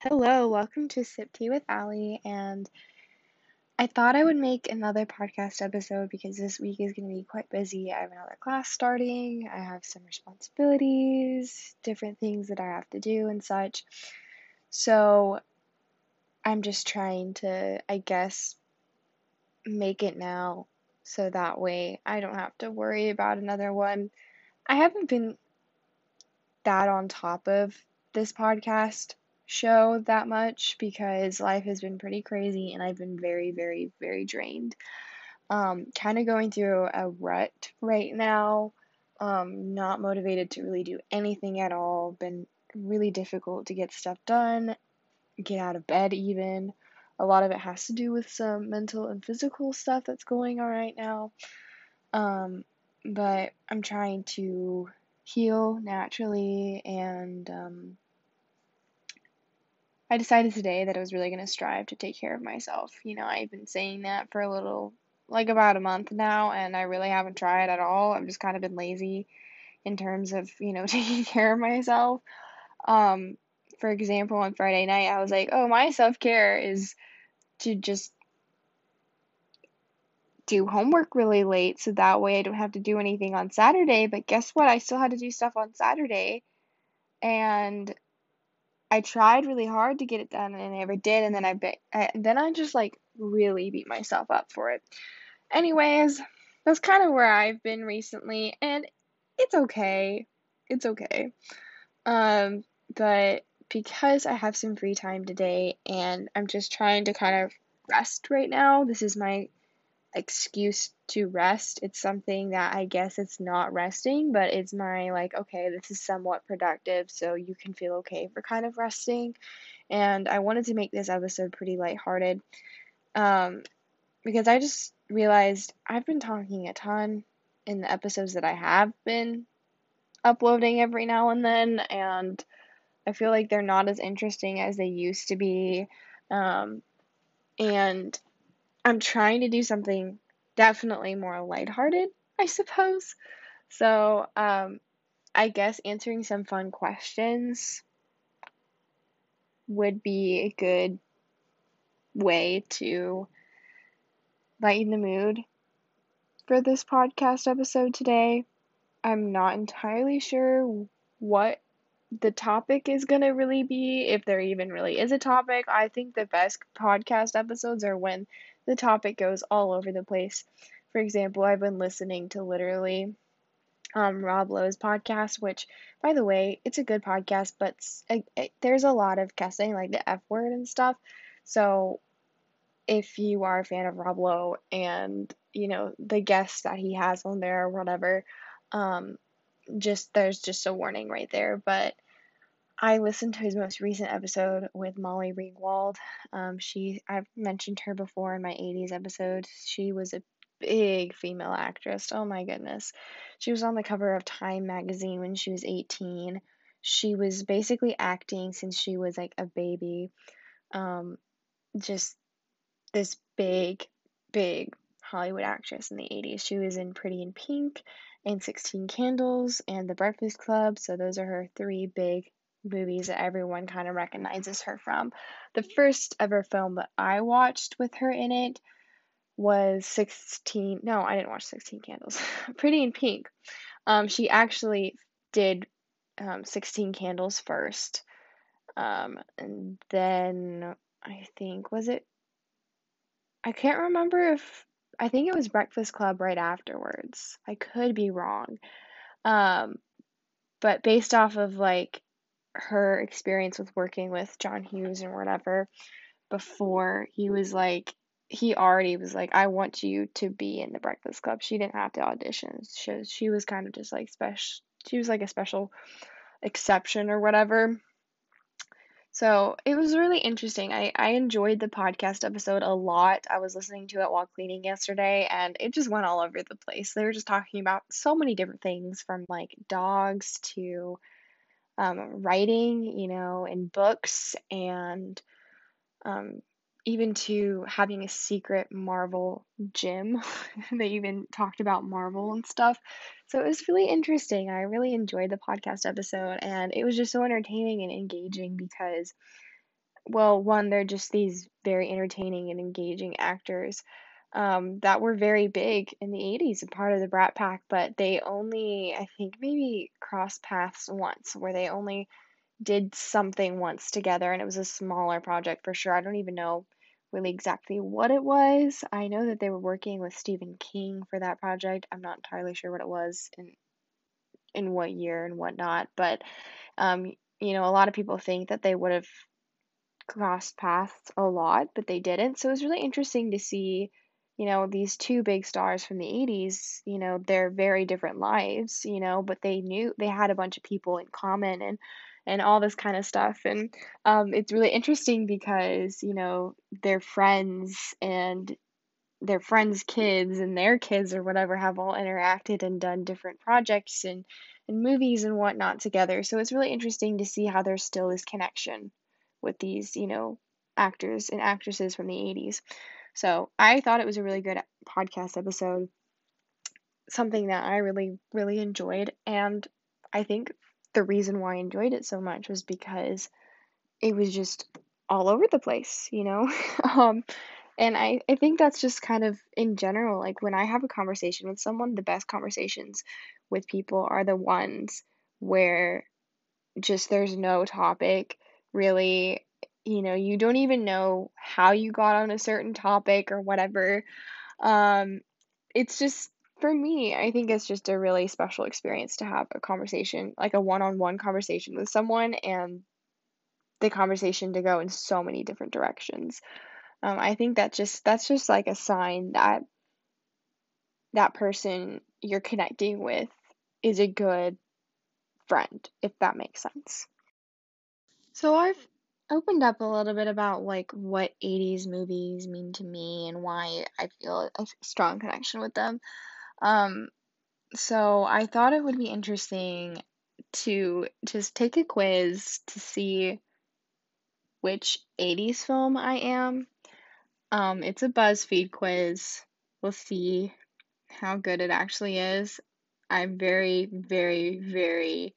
Hello, welcome to Sip Tea with Ali. And I thought I would make another podcast episode because this week is going to be quite busy. I have another class starting, I have some responsibilities, different things that I have to do, and such. So I'm just trying to, I guess, make it now so that way I don't have to worry about another one. I haven't been that on top of this podcast show that much because life has been pretty crazy and I've been very, very, very drained. Um, kind of going through a rut right now. Um, not motivated to really do anything at all. Been really difficult to get stuff done, get out of bed even. A lot of it has to do with some mental and physical stuff that's going on right now. Um, but I'm trying to heal naturally and um, I decided today that I was really going to strive to take care of myself. You know, I've been saying that for a little, like about a month now, and I really haven't tried at all. I've just kind of been lazy in terms of, you know, taking care of myself. Um, for example, on Friday night, I was like, oh, my self care is to just do homework really late so that way I don't have to do anything on Saturday. But guess what? I still had to do stuff on Saturday. And I tried really hard to get it done and I never did and then I, I then I just like really beat myself up for it. Anyways, that's kind of where I've been recently and it's okay. It's okay. Um but because I have some free time today and I'm just trying to kind of rest right now, this is my excuse to rest. It's something that I guess it's not resting, but it's my like, okay, this is somewhat productive, so you can feel okay for kind of resting. And I wanted to make this episode pretty lighthearted um, because I just realized I've been talking a ton in the episodes that I have been uploading every now and then, and I feel like they're not as interesting as they used to be. Um, and I'm trying to do something definitely more lighthearted, I suppose. So, um, I guess answering some fun questions would be a good way to lighten the mood for this podcast episode today. I'm not entirely sure what the topic is going to really be, if there even really is a topic. I think the best podcast episodes are when the topic goes all over the place. For example, I've been listening to literally um, Rob Lowe's podcast, which, by the way, it's a good podcast, but it, it, there's a lot of cussing, like the F word and stuff. So, if you are a fan of Rob Lowe and you know the guests that he has on there or whatever, um, just there's just a warning right there. But I listened to his most recent episode with Molly Ringwald. Um, she I've mentioned her before in my 80s episode. She was a big female actress. Oh my goodness. She was on the cover of Time magazine when she was 18. She was basically acting since she was like a baby. Um, just this big, big Hollywood actress in the 80s. She was in Pretty in Pink and 16 Candles and The Breakfast Club. So those are her three big movies that everyone kind of recognizes her from. The first ever film that I watched with her in it was 16 no i didn't watch 16 candles pretty in pink. Um, she actually did um, 16 candles first. Um, and then i think was it i can't remember if i think it was breakfast club right afterwards. I could be wrong. Um, but based off of like her experience with working with John Hughes and whatever before he was like he already was like I want you to be in the Breakfast Club. She didn't have to audition. She, she was kind of just like special she was like a special exception or whatever. So it was really interesting. I, I enjoyed the podcast episode a lot. I was listening to it while cleaning yesterday and it just went all over the place. They were just talking about so many different things from like dogs to um, writing, you know, in books and um, even to having a secret Marvel gym. they even talked about Marvel and stuff. So it was really interesting. I really enjoyed the podcast episode and it was just so entertaining and engaging because well, one, they're just these very entertaining and engaging actors um, that were very big in the 80s and part of the Brat Pack, but they only, I think, maybe crossed paths once, where they only did something once together, and it was a smaller project for sure. I don't even know really exactly what it was. I know that they were working with Stephen King for that project. I'm not entirely sure what it was and in what year and whatnot, but um, you know, a lot of people think that they would have crossed paths a lot, but they didn't. So it was really interesting to see, you know, these two big stars from the 80s, you know, they're very different lives, you know, but they knew they had a bunch of people in common and and all this kind of stuff. And um, it's really interesting because, you know, their friends and their friends' kids and their kids or whatever have all interacted and done different projects and, and movies and whatnot together. So it's really interesting to see how there's still this connection with these, you know, actors and actresses from the 80s. So I thought it was a really good podcast episode, something that I really, really enjoyed. And I think the reason why I enjoyed it so much was because it was just all over the place, you know? um, and I, I think that's just kind of in general, like when I have a conversation with someone, the best conversations with people are the ones where just there's no topic really, you know, you don't even know how you got on a certain topic or whatever. Um, it's just for me, I think it's just a really special experience to have a conversation, like a one-on-one conversation with someone and the conversation to go in so many different directions. Um, I think that just that's just like a sign that that person you're connecting with is a good friend, if that makes sense. So I've opened up a little bit about like what 80s movies mean to me and why I feel a strong connection with them. Um, so I thought it would be interesting to just take a quiz to see which 80s film I am. Um, it's a BuzzFeed quiz. We'll see how good it actually is. I'm very, very, very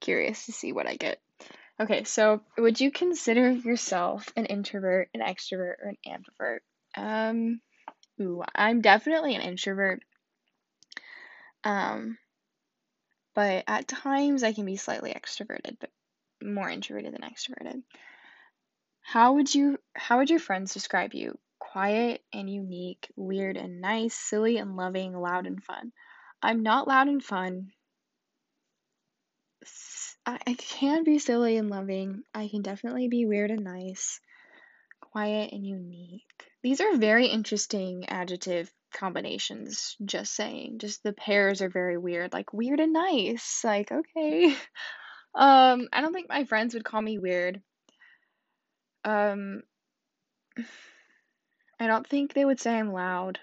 curious to see what I get. Okay, so would you consider yourself an introvert, an extrovert, or an ambivert? Um, ooh, I'm definitely an introvert. Um, but at times I can be slightly extroverted, but more introverted than extroverted. How would you how would your friends describe you? Quiet and unique, weird and nice, silly and loving, loud and fun. I'm not loud and fun. I can be silly and loving. I can definitely be weird and nice, quiet and unique. These are very interesting adjective combinations, just saying. Just the pairs are very weird. Like weird and nice. Like, okay. Um, I don't think my friends would call me weird. Um, I don't think they would say I'm loud.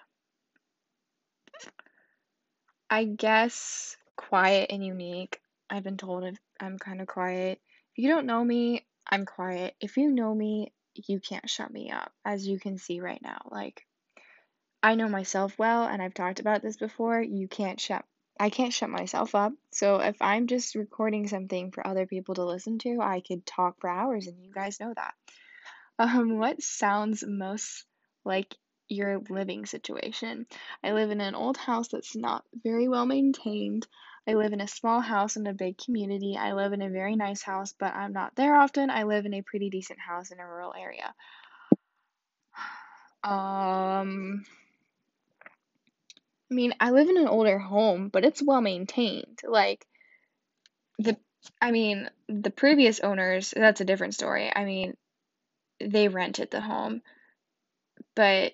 I guess quiet and unique. I've been told I'm kind of quiet. If you don't know me, I'm quiet. If you know me, you can't shut me up, as you can see right now. Like, I know myself well, and I've talked about this before. You can't shut I can't shut myself up. So if I'm just recording something for other people to listen to, I could talk for hours, and you guys know that. Um, what sounds most like your living situation? I live in an old house that's not very well maintained. I live in a small house in a big community. I live in a very nice house, but I'm not there often. I live in a pretty decent house in a rural area. Um, I mean, I live in an older home, but it's well maintained. Like the I mean, the previous owners, that's a different story. I mean, they rented the home, but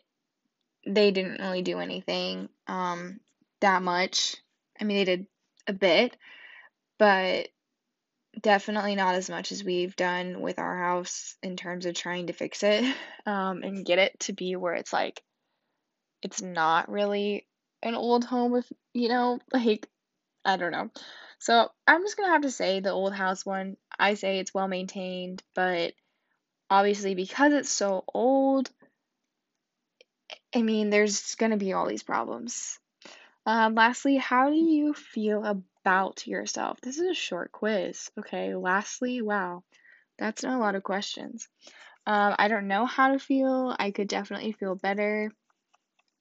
they didn't really do anything um that much. I mean, they did a bit, but definitely not as much as we've done with our house in terms of trying to fix it um, and get it to be where it's like it's not really an old home with you know like I don't know. So I'm just gonna have to say the old house one. I say it's well maintained, but obviously because it's so old, I mean there's gonna be all these problems. Um, lastly, how do you feel about yourself? This is a short quiz. Okay. Lastly, wow, That's not a lot of questions. Um, I don't know how to feel. I could definitely feel better,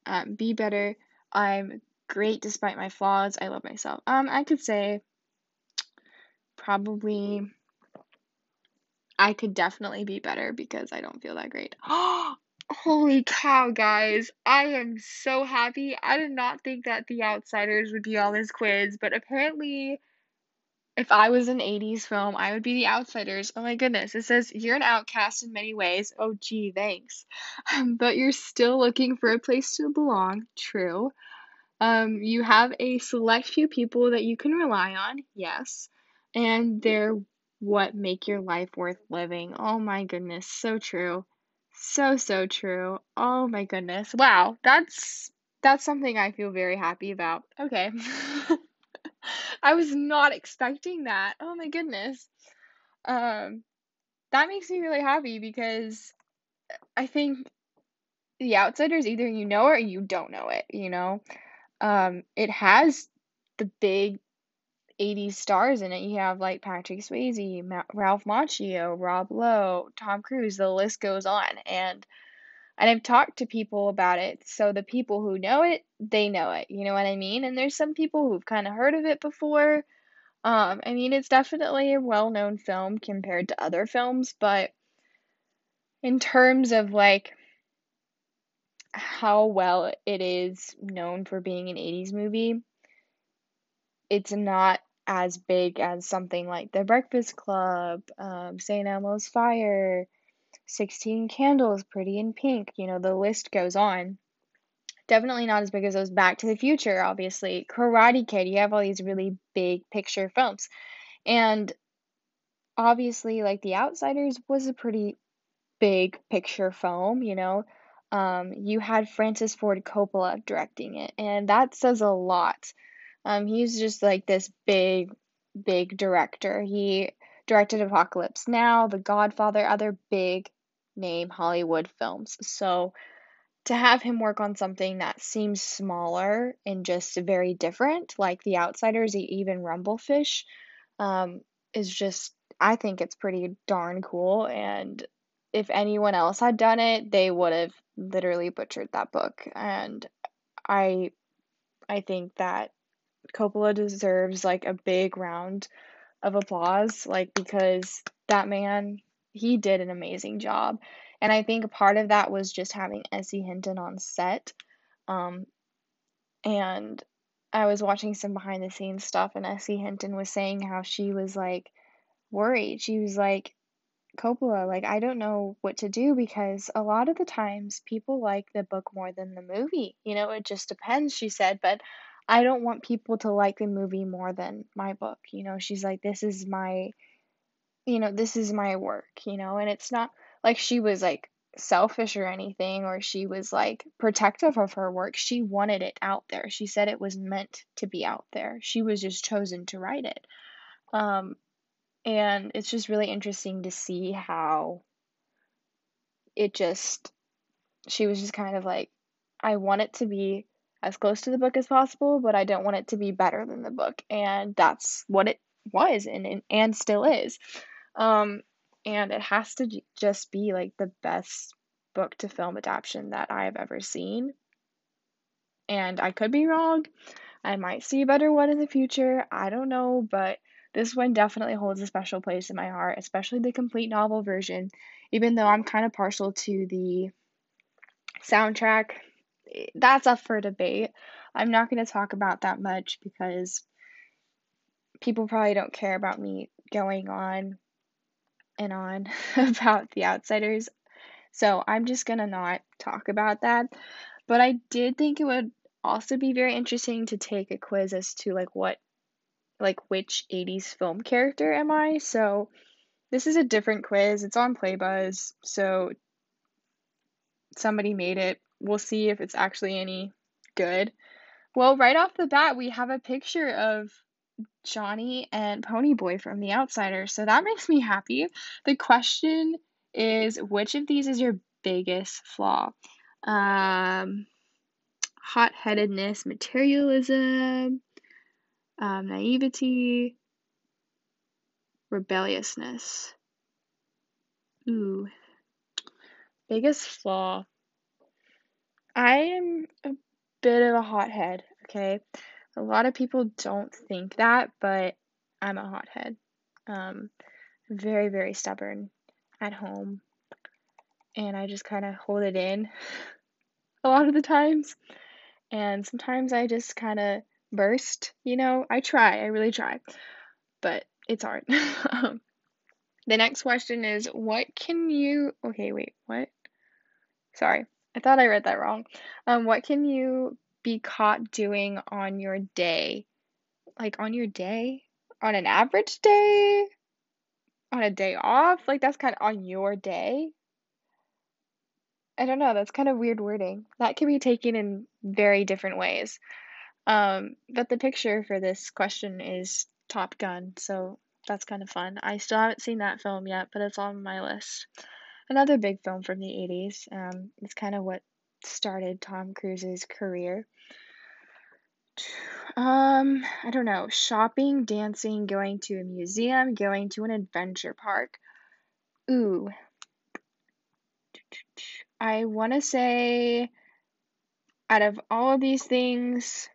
um, be better. I'm great despite my flaws. I love myself. Um, I could say probably I could definitely be better because I don't feel that great. Holy cow, guys. I am so happy. I did not think that The Outsiders would be on this quiz, but apparently if I was an 80s film, I would be The Outsiders. Oh my goodness. It says, You're an outcast in many ways. Oh, gee, thanks. but you're still looking for a place to belong. True. Um, you have a select few people that you can rely on. Yes. And they're what make your life worth living. Oh my goodness. So true. So, so true. Oh my goodness. Wow. That's. That's something I feel very happy about. Okay. I was not expecting that. Oh my goodness. Um, that makes me really happy because I think The Outsiders either you know or you don't know it, you know? Um, it has the big 80s stars in it. You have like Patrick Swayze, Ma- Ralph Macchio, Rob Lowe, Tom Cruise, the list goes on. And and I've talked to people about it. So the people who know it, they know it. You know what I mean? And there's some people who've kind of heard of it before. Um, I mean, it's definitely a well-known film compared to other films, but in terms of like how well it is known for being an 80s movie, it's not as big as something like The Breakfast Club, um, St. Elmo's Fire, 16 Candles, Pretty in Pink, you know, the list goes on. Definitely not as big as those Back to the Future, obviously. Karate Kid, you have all these really big picture films. And obviously, like The Outsiders was a pretty big picture film, you know. Um, you had Francis Ford Coppola directing it, and that says a lot. Um, he's just like this big, big director. He directed Apocalypse Now, The Godfather, other big name Hollywood films. So to have him work on something that seems smaller and just very different, like The Outsiders, even Rumblefish, um, is just, I think it's pretty darn cool. And if anyone else had done it, they would have literally butchered that book. And I, I think that Coppola deserves like a big round of applause, like because that man, he did an amazing job. And I think part of that was just having S.E. Hinton on set. Um, and I was watching some behind the scenes stuff, and S.E. Hinton was saying how she was like worried. She was like, Coppola, like, I don't know what to do because a lot of the times people like the book more than the movie. You know, it just depends, she said, but I don't want people to like the movie more than my book. You know, she's like, this is my, you know, this is my work, you know, and it's not like she was like selfish or anything or she was like protective of her work. She wanted it out there. She said it was meant to be out there. She was just chosen to write it. Um, and it's just really interesting to see how it just, she was just kind of like, I want it to be as close to the book as possible, but I don't want it to be better than the book. And that's what it was and, and, and still is. Um, and it has to just be like the best book to film adaptation that I have ever seen. And I could be wrong. I might see a better one in the future. I don't know, but this one definitely holds a special place in my heart, especially the complete novel version. Even though I'm kind of partial to the soundtrack, Eh, that's up for debate. I'm not going to talk about that much because people probably don't care about me going on and on about the outsiders. So I'm just going to not talk about that. But I did think it would also be very interesting to take a quiz as to like what like which 80s film character am I? So this is a different quiz. It's on Playbuzz. So somebody made it. We'll see if it's actually any good. Well, right off the bat, we have a picture of Johnny and Ponyboy from The Outsider, so that makes me happy. The question is which of these is your biggest flaw? Um, hot headedness, materialism, um, naivety, rebelliousness. Ooh. Biggest flaw. I am a bit of a hothead, okay? A lot of people don't think that, but I'm a hothead. Um, very, very stubborn at home. And I just kind of hold it in a lot of the times. And sometimes I just kind of burst, you know? I try, I really try. But it's hard. um, the next question is what can you Okay, wait, what? Sorry. I thought I read that wrong. Um, what can you be caught doing on your day? Like on your day? On an average day? On a day off? Like that's kind of on your day? I don't know, that's kind of weird wording. That can be taken in very different ways. Um, but the picture for this question is Top Gun, so that's kind of fun. I still haven't seen that film yet, but it's on my list. Another big film from the 80s. Um, it's kind of what started Tom Cruise's career. Um, I don't know. Shopping, dancing, going to a museum, going to an adventure park. Ooh. I want to say out of all of these things,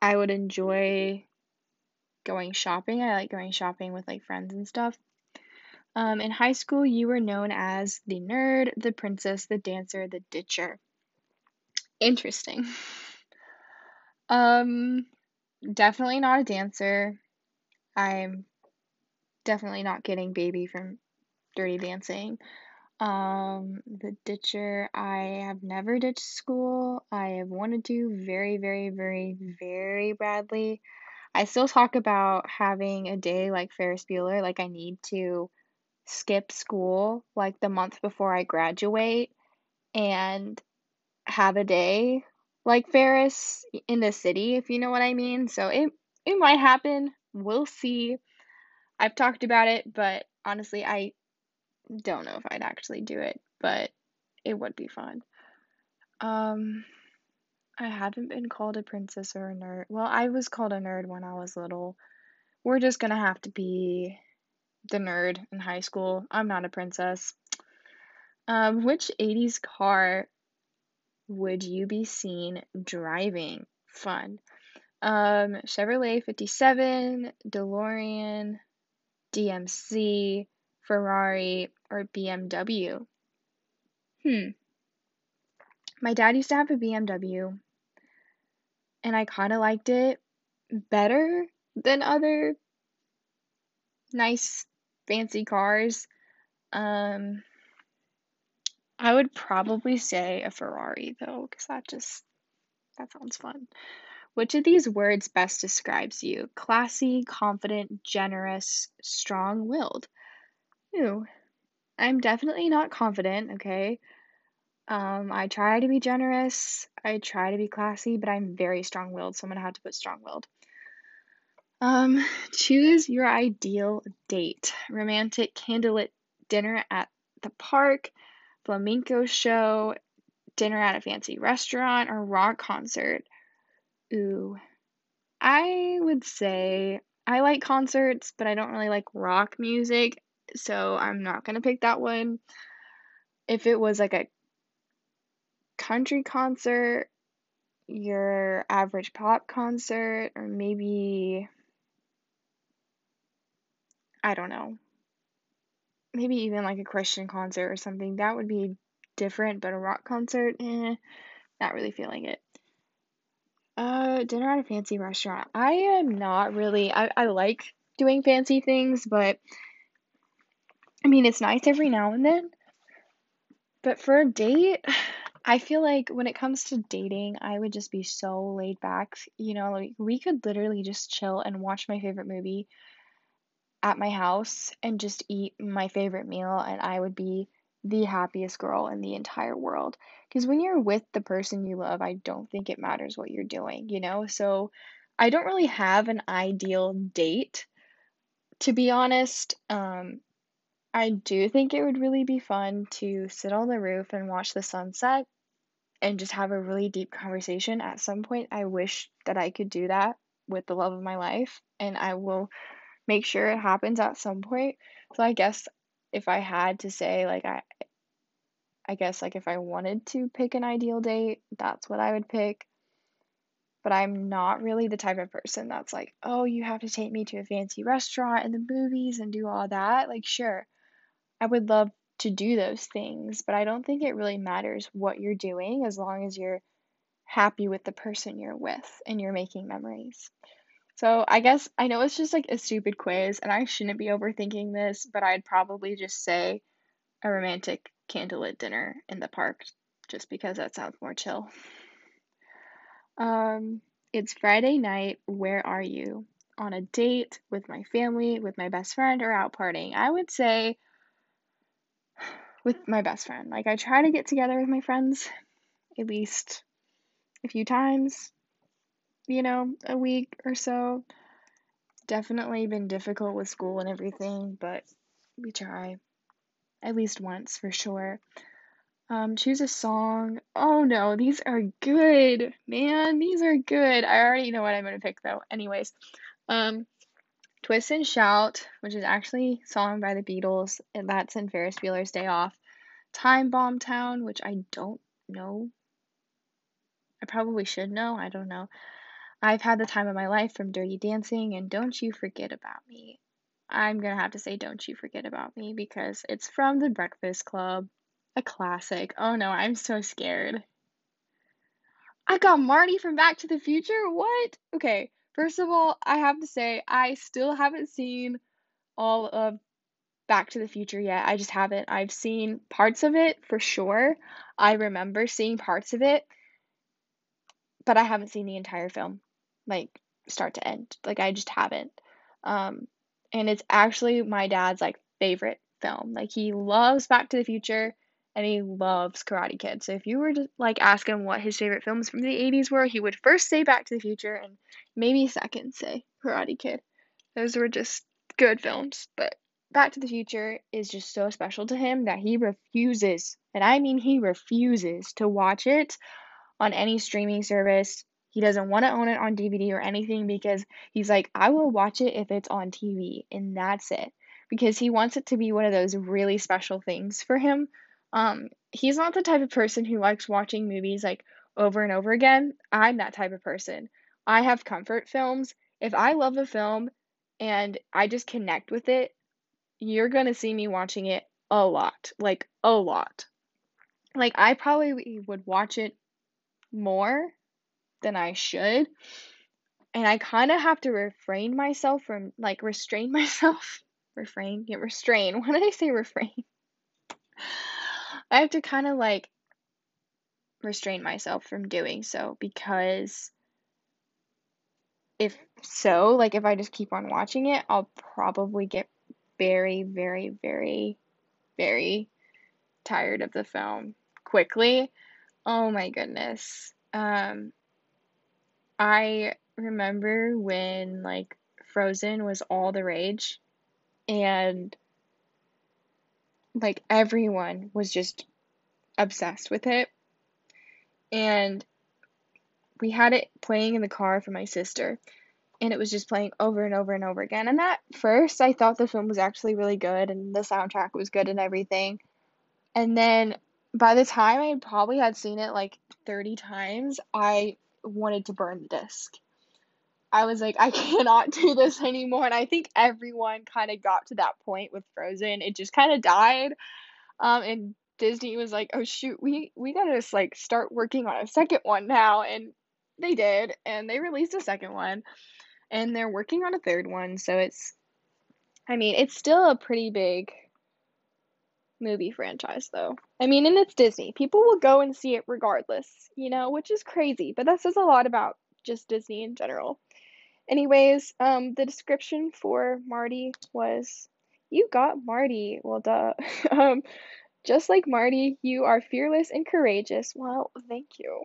I would enjoy going shopping. I like going shopping with like friends and stuff. Um, in high school, you were known as the nerd, the princess, the dancer, the ditcher. Interesting. um, definitely not a dancer. I'm definitely not getting baby from Dirty Dancing. Um, the ditcher, I have never ditched school. I have wanted to very, very, very, very badly. I still talk about having a day like Ferris Bueller, like I need to skip school like the month before I graduate and have a day like Ferris in the city, if you know what I mean. So it it might happen. We'll see. I've talked about it, but honestly, I don't know if I'd actually do it, but it would be fun. Um I haven't been called a princess or a nerd. Well, I was called a nerd when I was little. We're just gonna have to be the nerd in high school. I'm not a princess. Um, which 80s car would you be seen driving? Fun. Um, Chevrolet 57, DeLorean, DMC, Ferrari, or BMW? Hmm. My dad used to have a BMW, and I kind of liked it better than other nice fancy cars. Um, I would probably say a Ferrari though, because that just that sounds fun. Which of these words best describes you? Classy, confident, generous, strong willed. Ooh, I'm definitely not confident, okay? Um, I try to be generous, I try to be classy, but I'm very strong willed, so I'm gonna have to put strong willed. Um, choose your ideal date. Romantic candlelit dinner at the park, flamenco show, dinner at a fancy restaurant, or rock concert. Ooh, I would say I like concerts, but I don't really like rock music, so I'm not gonna pick that one. If it was like a country concert, your average pop concert, or maybe I don't know. Maybe even like a Christian concert or something. That would be different, but a rock concert, eh, not really feeling it. Uh, dinner at a fancy restaurant. I am not really, I, I like doing fancy things, but I mean, it's nice every now and then. But for a date, I feel like when it comes to dating, I would just be so laid back. You know, like we could literally just chill and watch my favorite movie at my house and just eat my favorite meal, and I would be the happiest girl in the entire world. Because when you're with the person you love, I don't think it matters what you're doing, you know? So I don't really have an ideal date, to be honest. Um, I do think it would really be fun to sit on the roof and watch the sunset and just have a really deep conversation. At some point, I wish that I could do that with the love of my life, and I will make sure it happens at some point. So I guess if I had to say like I I guess like if I wanted to pick an ideal date, that's what I would pick. But I'm not really the type of person that's like, "Oh, you have to take me to a fancy restaurant and the movies and do all that." Like, sure. I would love to do those things, but I don't think it really matters what you're doing as long as you're happy with the person you're with and you're making memories. So I guess I know it's just like a stupid quiz and I shouldn't be overthinking this, but I'd probably just say a romantic candlelit dinner in the park just because that sounds more chill. Um, it's Friday night. Where are you? On a date with my family, with my best friend, or out partying? I would say with my best friend. Like, I try to get together with my friends at least a few times, you know, a week or so. Definitely been difficult with school and everything, but we try at least once for sure. Um, choose a song. Oh no, these are good, man. These are good. I already know what I'm gonna pick though. Anyways, um, Twist and Shout, which is actually song by the Beatles, and that's in Ferris Bueller's Day Off. Time Bomb Town, which I don't know. I probably should know. I don't know. I've had the time of my life from Dirty Dancing and Don't You Forget About Me. I'm gonna have to say Don't You Forget About Me because it's from The Breakfast Club. A classic. Oh no, I'm so scared. I got Marty from Back to the Future? What? Okay, first of all, I have to say, I still haven't seen all of Back to the Future yet. I just haven't. I've seen parts of it for sure. I remember seeing parts of it, but I haven't seen the entire film, like start to end. Like, I just haven't. Um, and it's actually my dad's like favorite film. Like, he loves Back to the Future and he loves Karate Kid. So if you were to like ask him what his favorite films from the 80s were, he would first say Back to the Future and maybe second say Karate Kid. Those were just good films, but Back to the Future is just so special to him that he refuses, and I mean he refuses to watch it on any streaming service. He doesn't want to own it on DVD or anything because he's like, I will watch it if it's on TV, and that's it. Because he wants it to be one of those really special things for him um, he's not the type of person who likes watching movies like over and over again. I'm that type of person. I have comfort films. If I love a film and I just connect with it, you're going to see me watching it a lot. Like, a lot. Like, I probably would watch it more than I should. And I kind of have to refrain myself from, like, restrain myself. refrain? Yeah, restrain. Why did I say refrain? I have to kind of like restrain myself from doing so because if so, like if I just keep on watching it, I'll probably get very, very, very, very tired of the film quickly. Oh my goodness. Um, I remember when like Frozen was all the rage and like everyone was just obsessed with it. And we had it playing in the car for my sister. And it was just playing over and over and over again. And at first, I thought the film was actually really good and the soundtrack was good and everything. And then by the time I probably had seen it like 30 times, I wanted to burn the disc. I was like, I cannot do this anymore. And I think everyone kind of got to that point with Frozen. It just kind of died. Um, and Disney was like, oh shoot, we we gotta just like start working on a second one now, and they did, and they released a second one, and they're working on a third one. So it's, I mean, it's still a pretty big movie franchise though. I mean, and it's Disney. People will go and see it regardless, you know, which is crazy, but that says a lot about just Disney in general. Anyways, um, the description for Marty was, "You got Marty." Well, duh. um, just like Marty, you are fearless and courageous. Well, thank you.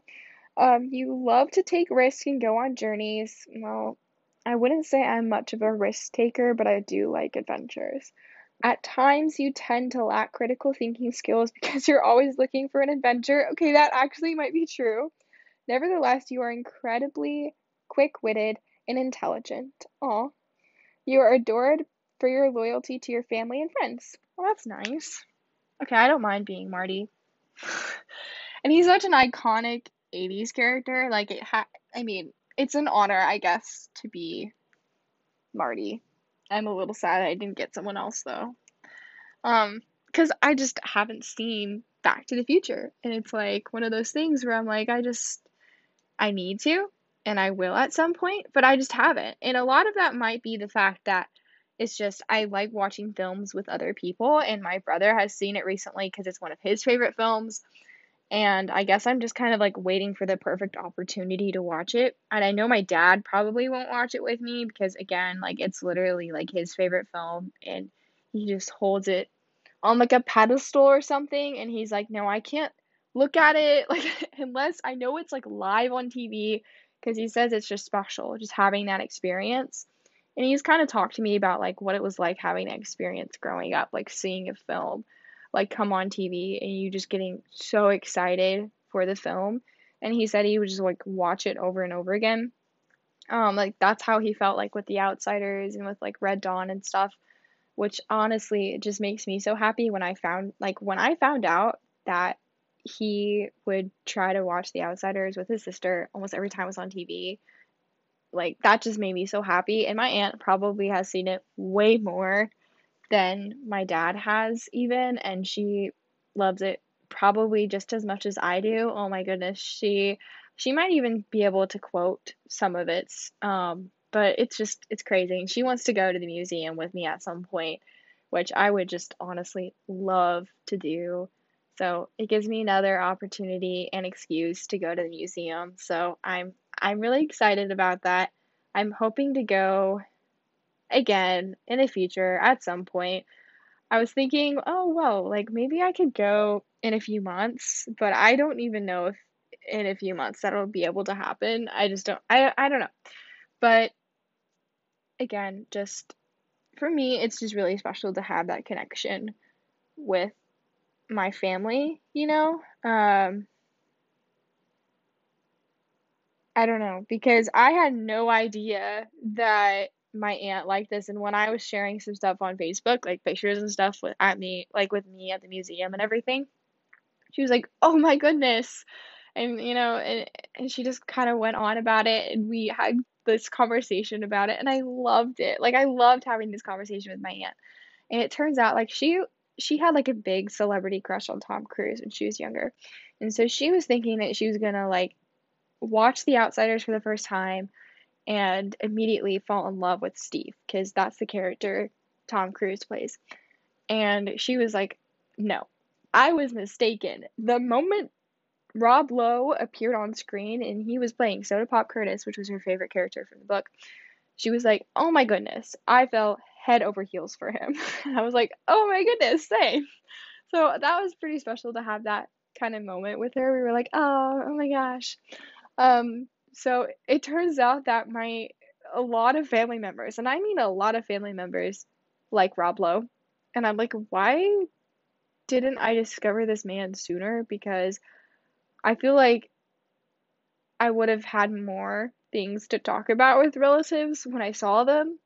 Um, you love to take risks and go on journeys. Well, I wouldn't say I'm much of a risk taker, but I do like adventures. At times, you tend to lack critical thinking skills because you're always looking for an adventure. Okay, that actually might be true. Nevertheless, you are incredibly quick witted and intelligent. Aw. You are adored for your loyalty to your family and friends. well, that's nice. Okay, I don't mind being Marty. and he's such an iconic 80s character. Like, it ha- I mean, it's an honor, I guess, to be Marty. I'm a little sad I didn't get someone else, though. Um, because I just haven't seen Back to the Future. And it's like one of those things where I'm like, I just, I need to, and I will at some point, but I just haven't. And a lot of that might be the fact that it's just, I like watching films with other people, and my brother has seen it recently because it's one of his favorite films. And I guess I'm just kind of like waiting for the perfect opportunity to watch it. And I know my dad probably won't watch it with me because, again, like it's literally like his favorite film, and he just holds it on like a pedestal or something. And he's like no i can't look at it. Like unless i know it's like live on tv because he says it's just special just having that experience. And he's kind of talked to me about like what it was like having that experience growing up like seeing a film like come on tv and you just getting so excited for the film. And he said he would just like watch it over and over again. Um like that's how he felt like with the outsiders and with like red dawn and stuff which honestly it just makes me so happy when I found like when I found out that he would try to watch The Outsiders with his sister almost every time it was on TV. Like that just made me so happy. And my aunt probably has seen it way more than my dad has even and she loves it probably just as much as I do. Oh my goodness, she she might even be able to quote some of its um but it's just it's crazy. And she wants to go to the museum with me at some point, which I would just honestly love to do. So it gives me another opportunity and excuse to go to the museum. So I'm I'm really excited about that. I'm hoping to go again in the future at some point. I was thinking, oh well, like maybe I could go in a few months, but I don't even know if in a few months that'll be able to happen. I just don't I I don't know. But again, just for me, it's just really special to have that connection with my family, you know? Um, I don't know, because I had no idea that my aunt liked this. And when I was sharing some stuff on Facebook, like pictures and stuff with at me, like with me at the museum and everything, she was like, "Oh my goodness," and you know, and and she just kind of went on about it, and we had this conversation about it and I loved it. Like I loved having this conversation with my aunt. And it turns out like she she had like a big celebrity crush on Tom Cruise when she was younger. And so she was thinking that she was to like watch The Outsiders for the first time and immediately fall in love with Steve because that's the character Tom Cruise plays. And she was like, "No. I was mistaken. The moment Rob Lowe appeared on screen and he was playing Soda Pop Curtis, which was her favorite character from the book. She was like, "Oh my goodness, I fell head over heels for him." I was like, "Oh my goodness, same." So that was pretty special to have that kind of moment with her. We were like, "Oh, oh my gosh." Um, so it turns out that my a lot of family members, and I mean a lot of family members, like Rob Lowe, and I'm like, why didn't I discover this man sooner? Because I feel like I would have had more things to talk about with relatives when I saw them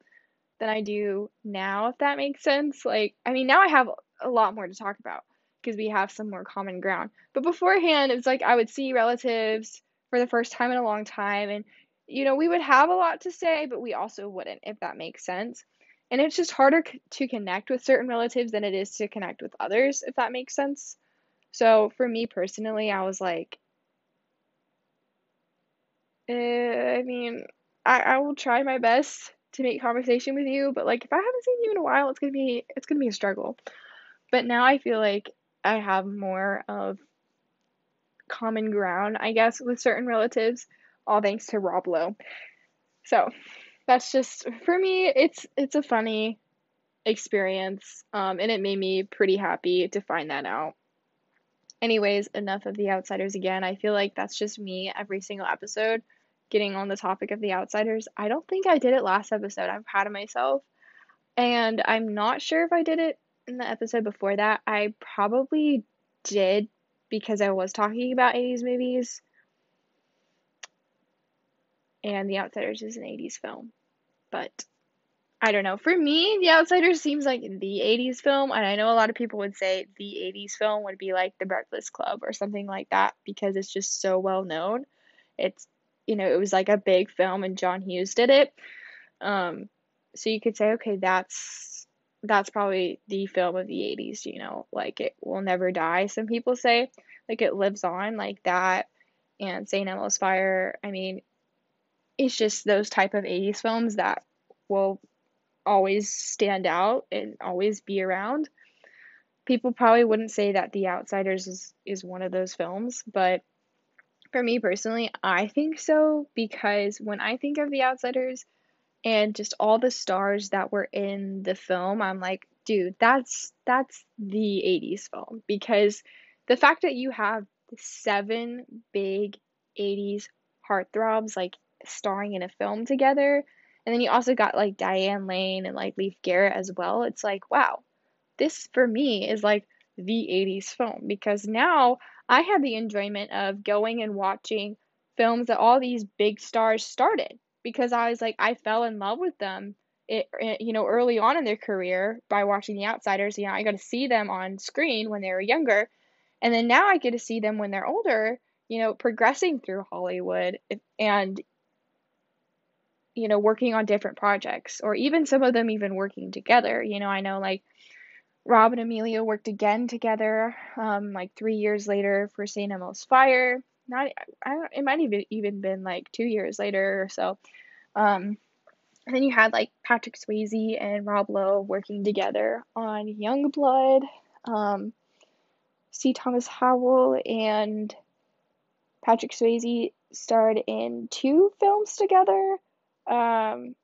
than I do now, if that makes sense. Like, I mean, now I have a lot more to talk about because we have some more common ground. But beforehand, it's like I would see relatives for the first time in a long time, and you know, we would have a lot to say, but we also wouldn't, if that makes sense. And it's just harder c- to connect with certain relatives than it is to connect with others, if that makes sense. So for me personally, I was like, eh, I mean, I, I will try my best to make conversation with you, but like if I haven't seen you in a while, it's gonna be it's gonna be a struggle. But now I feel like I have more of common ground, I guess, with certain relatives, all thanks to Rob Lowe. So that's just for me, it's it's a funny experience, um, and it made me pretty happy to find that out. Anyways, enough of the outsiders again. I feel like that's just me every single episode getting on the topic of the outsiders. I don't think I did it last episode. I'm proud of myself. And I'm not sure if I did it in the episode before that. I probably did because I was talking about 80s movies. And The Outsiders is an 80s film. But I don't know. For me, The Outsiders seems like the 80s film, and I know a lot of people would say the 80s film would be like The Breakfast Club or something like that because it's just so well known. It's, you know, it was like a big film and John Hughes did it. Um, so you could say, okay, that's that's probably the film of the 80s, you know, like it will never die, some people say. Like it lives on like that and St. Elmo's Fire. I mean, it's just those type of 80s films that will always stand out and always be around. People probably wouldn't say that The Outsiders is, is one of those films, but for me personally, I think so because when I think of The Outsiders and just all the stars that were in the film, I'm like, dude, that's that's the 80s film because the fact that you have seven big 80s heartthrobs like starring in a film together and then you also got like Diane Lane and like Leif Garrett as well. It's like, wow, this for me is like the 80s film because now I had the enjoyment of going and watching films that all these big stars started because I was like, I fell in love with them. It, it, you know, early on in their career by watching The Outsiders, you know, I got to see them on screen when they were younger. And then now I get to see them when they're older, you know, progressing through Hollywood and you know, working on different projects, or even some of them even working together. You know, I know like Rob and Emilio worked again together, um, like three years later for St. Elmo's Fire. Not, I don't, it might even even been like two years later or so. Um, and then you had like Patrick Swayze and Rob Lowe working together on Youngblood. Um, C. Thomas Howell and Patrick Swayze starred in two films together. Um,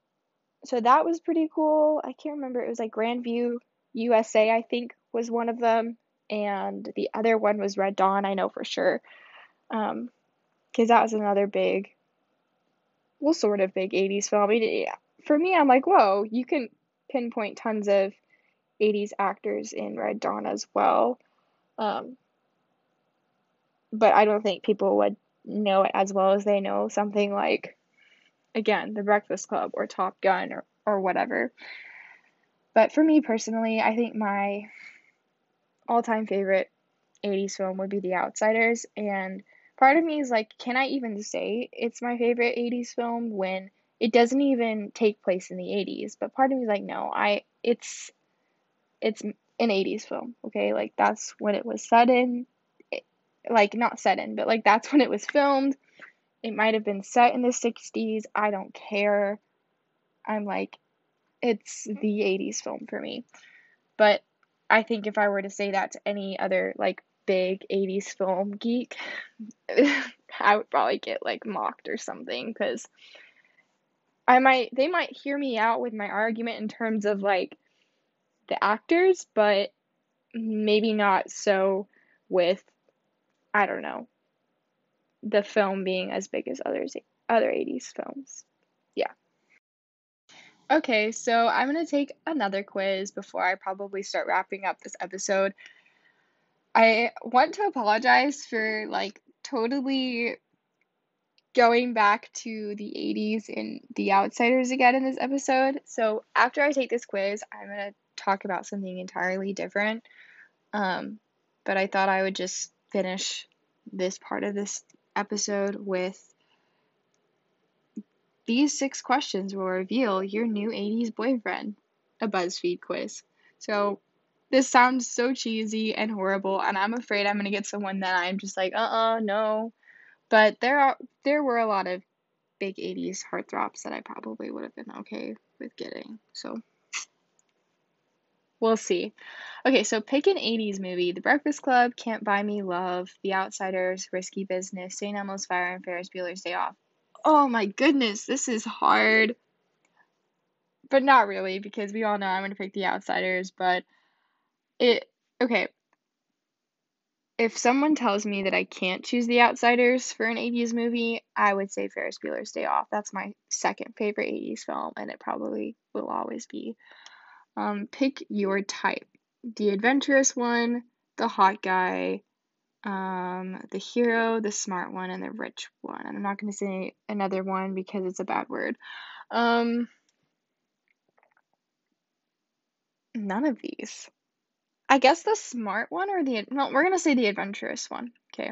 so that was pretty cool. I can't remember. It was like Grandview USA, I think, was one of them, and the other one was Red Dawn. I know for sure, um, because that was another big, well, sort of big '80s film. I mean, for me, I'm like, whoa, you can pinpoint tons of '80s actors in Red Dawn as well. Um, but I don't think people would know it as well as they know something like again, The Breakfast Club or Top Gun or, or whatever. But for me personally, I think my all time favorite 80s film would be The Outsiders. And part of me is like, can I even say it's my favorite 80s film when it doesn't even take place in the 80s? But part of me is like, no, I it's it's an 80s film, okay? Like that's when it was set in. like not set in, but like that's when it was filmed. It might have been set in the 60s. I don't care. I'm like, it's the 80s film for me. But I think if I were to say that to any other like big 80s film geek, I would probably get like mocked or something because I might they might hear me out with my argument in terms of like the actors, but maybe not so with I don't know the film being as big as others other 80s films. Yeah. Okay, so I'm going to take another quiz before I probably start wrapping up this episode. I want to apologize for like totally going back to the 80s and the outsiders again in this episode. So, after I take this quiz, I'm going to talk about something entirely different. Um, but I thought I would just finish this part of this episode with these six questions will reveal your new 80s boyfriend, a BuzzFeed quiz. So, this sounds so cheesy and horrible, and I'm afraid I'm gonna get someone that I'm just like, uh uh, no. But there are there were a lot of big 80s heartthrobs that I probably would have been okay with getting. So We'll see. Okay, so pick an 80s movie The Breakfast Club, Can't Buy Me Love, The Outsiders, Risky Business, St. Elmo's Fire, and Ferris Bueller's Day Off. Oh my goodness, this is hard. But not really, because we all know I'm going to pick The Outsiders, but it. Okay. If someone tells me that I can't choose The Outsiders for an 80s movie, I would say Ferris Bueller's Day Off. That's my second favorite 80s film, and it probably will always be. Um, pick your type. The adventurous one, the hot guy, um, the hero, the smart one, and the rich one. And I'm not going to say another one because it's a bad word. Um, none of these. I guess the smart one or the well, we're gonna say the adventurous one. Okay.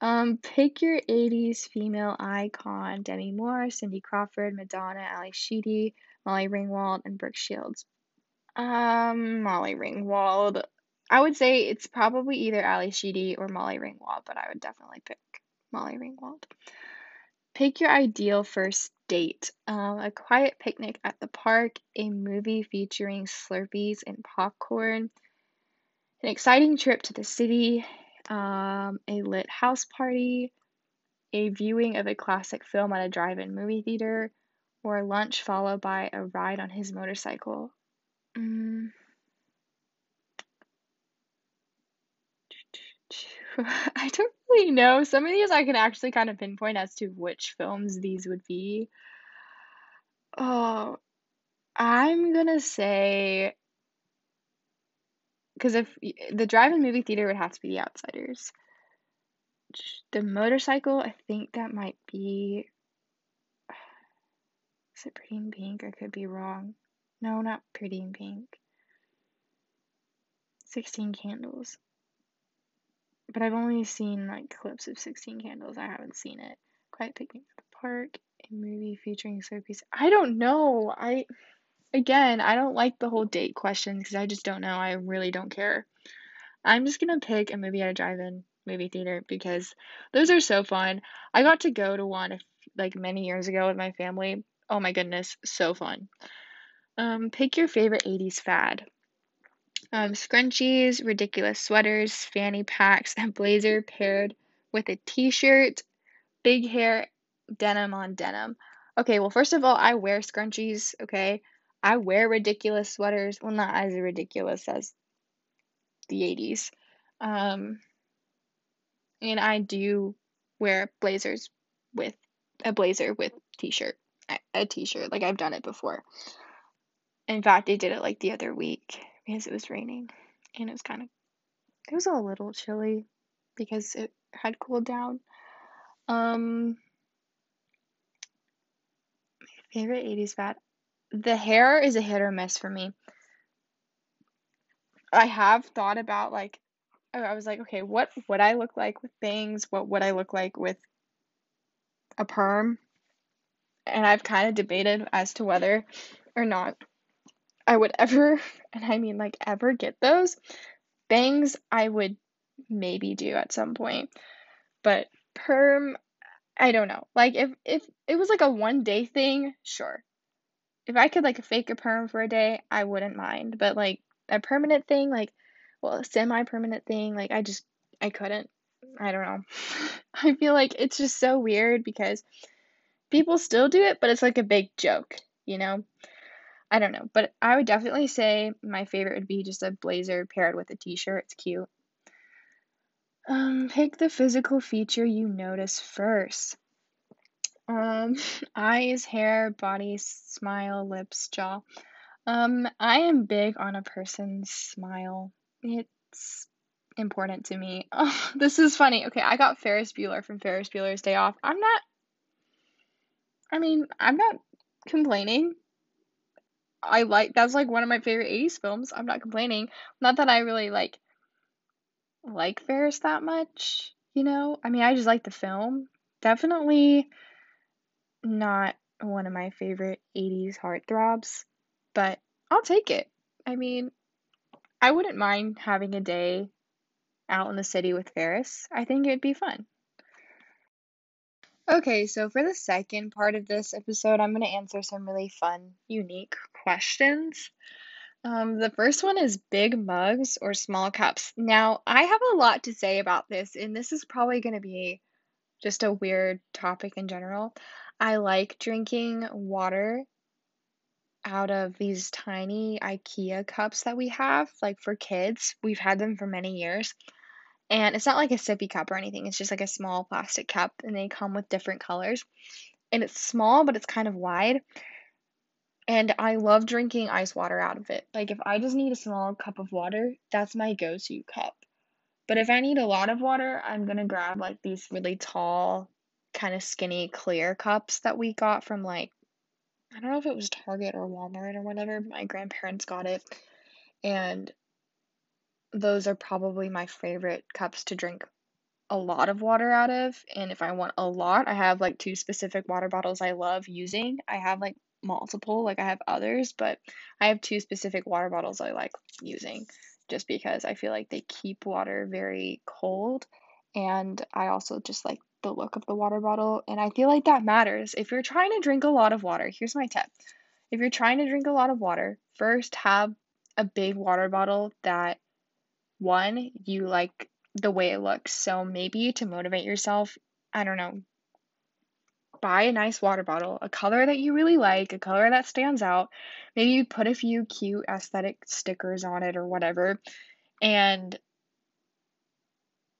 Um, pick your 80s female icon Demi Moore, Cindy Crawford, Madonna, Ally Sheedy, Molly Ringwald, and Brooke Shields. Um, Molly Ringwald. I would say it's probably either Ally Sheedy or Molly Ringwald, but I would definitely pick Molly Ringwald. Pick your ideal first date. Um, a quiet picnic at the park, a movie featuring Slurpees and popcorn, an exciting trip to the city, um, a lit house party, a viewing of a classic film at a drive in movie theater, or lunch followed by a ride on his motorcycle. Mm. I don't really know. Some of these I can actually kind of pinpoint as to which films these would be. Oh, I'm gonna say because if the drive-in movie theater would have to be The Outsiders. The motorcycle, I think that might be. Is it Pretty in Pink? I could be wrong. No, not Pretty in Pink. 16 Candles. But I've only seen like clips of 16 Candles. I haven't seen it. Quiet Picnic at the Park, a movie featuring Sophie's. I don't know. I again, I don't like the whole date question because I just don't know. I really don't care. I'm just gonna pick a movie at a drive-in movie theater because those are so fun. I got to go to one like many years ago with my family. Oh my goodness, so fun. Um, pick your favorite 80s fad. Um, scrunchies, ridiculous sweaters, fanny packs, and blazer paired with a t-shirt, big hair, denim on denim. Okay, well, first of all, I wear scrunchies, okay? I wear ridiculous sweaters. Well, not as ridiculous as the 80s. Um, and I do wear blazers with a blazer with t-shirt, a t-shirt. Like I've done it before. In fact, I did it like the other week because it was raining and it was kind of it was a little chilly because it had cooled down. Um my favorite 80s fad. The hair is a hit or miss for me. I have thought about like I was like, okay, what would I look like with bangs? What would I look like with a perm? And I've kind of debated as to whether or not I would ever, and I mean like ever get those. Bangs I would maybe do at some point. But perm I don't know. Like if if it was like a one day thing, sure. If I could like fake a perm for a day, I wouldn't mind. But like a permanent thing, like well, a semi permanent thing, like I just I couldn't. I don't know. I feel like it's just so weird because people still do it, but it's like a big joke, you know? I don't know, but I would definitely say my favorite would be just a blazer paired with a t-shirt. It's cute. Um, pick the physical feature you notice first. Um, eyes, hair, body, smile, lips, jaw. Um, I am big on a person's smile. It's important to me. Oh, this is funny. Okay, I got Ferris Bueller from Ferris Bueller's Day Off. I'm not I mean, I'm not complaining. I like that's like one of my favorite 80s films. I'm not complaining. Not that I really like like Ferris that much, you know? I mean, I just like the film. Definitely not one of my favorite 80s heartthrobs, but I'll take it. I mean, I wouldn't mind having a day out in the city with Ferris. I think it'd be fun. Okay, so for the second part of this episode, I'm going to answer some really fun, unique questions. Um, the first one is big mugs or small cups. Now, I have a lot to say about this, and this is probably going to be just a weird topic in general. I like drinking water out of these tiny IKEA cups that we have, like for kids. We've had them for many years. And it's not like a sippy cup or anything, it's just like a small plastic cup, and they come with different colors. And it's small, but it's kind of wide. And I love drinking ice water out of it. Like, if I just need a small cup of water, that's my go to cup. But if I need a lot of water, I'm gonna grab like these really tall, kind of skinny, clear cups that we got from like I don't know if it was Target or Walmart or whatever. My grandparents got it, and those are probably my favorite cups to drink a lot of water out of. And if I want a lot, I have like two specific water bottles I love using. I have like multiple, like I have others, but I have two specific water bottles I like using just because I feel like they keep water very cold. And I also just like the look of the water bottle. And I feel like that matters. If you're trying to drink a lot of water, here's my tip. If you're trying to drink a lot of water, first have a big water bottle that one, you like the way it looks. So maybe to motivate yourself, I don't know, buy a nice water bottle, a color that you really like, a color that stands out. Maybe you put a few cute aesthetic stickers on it or whatever, and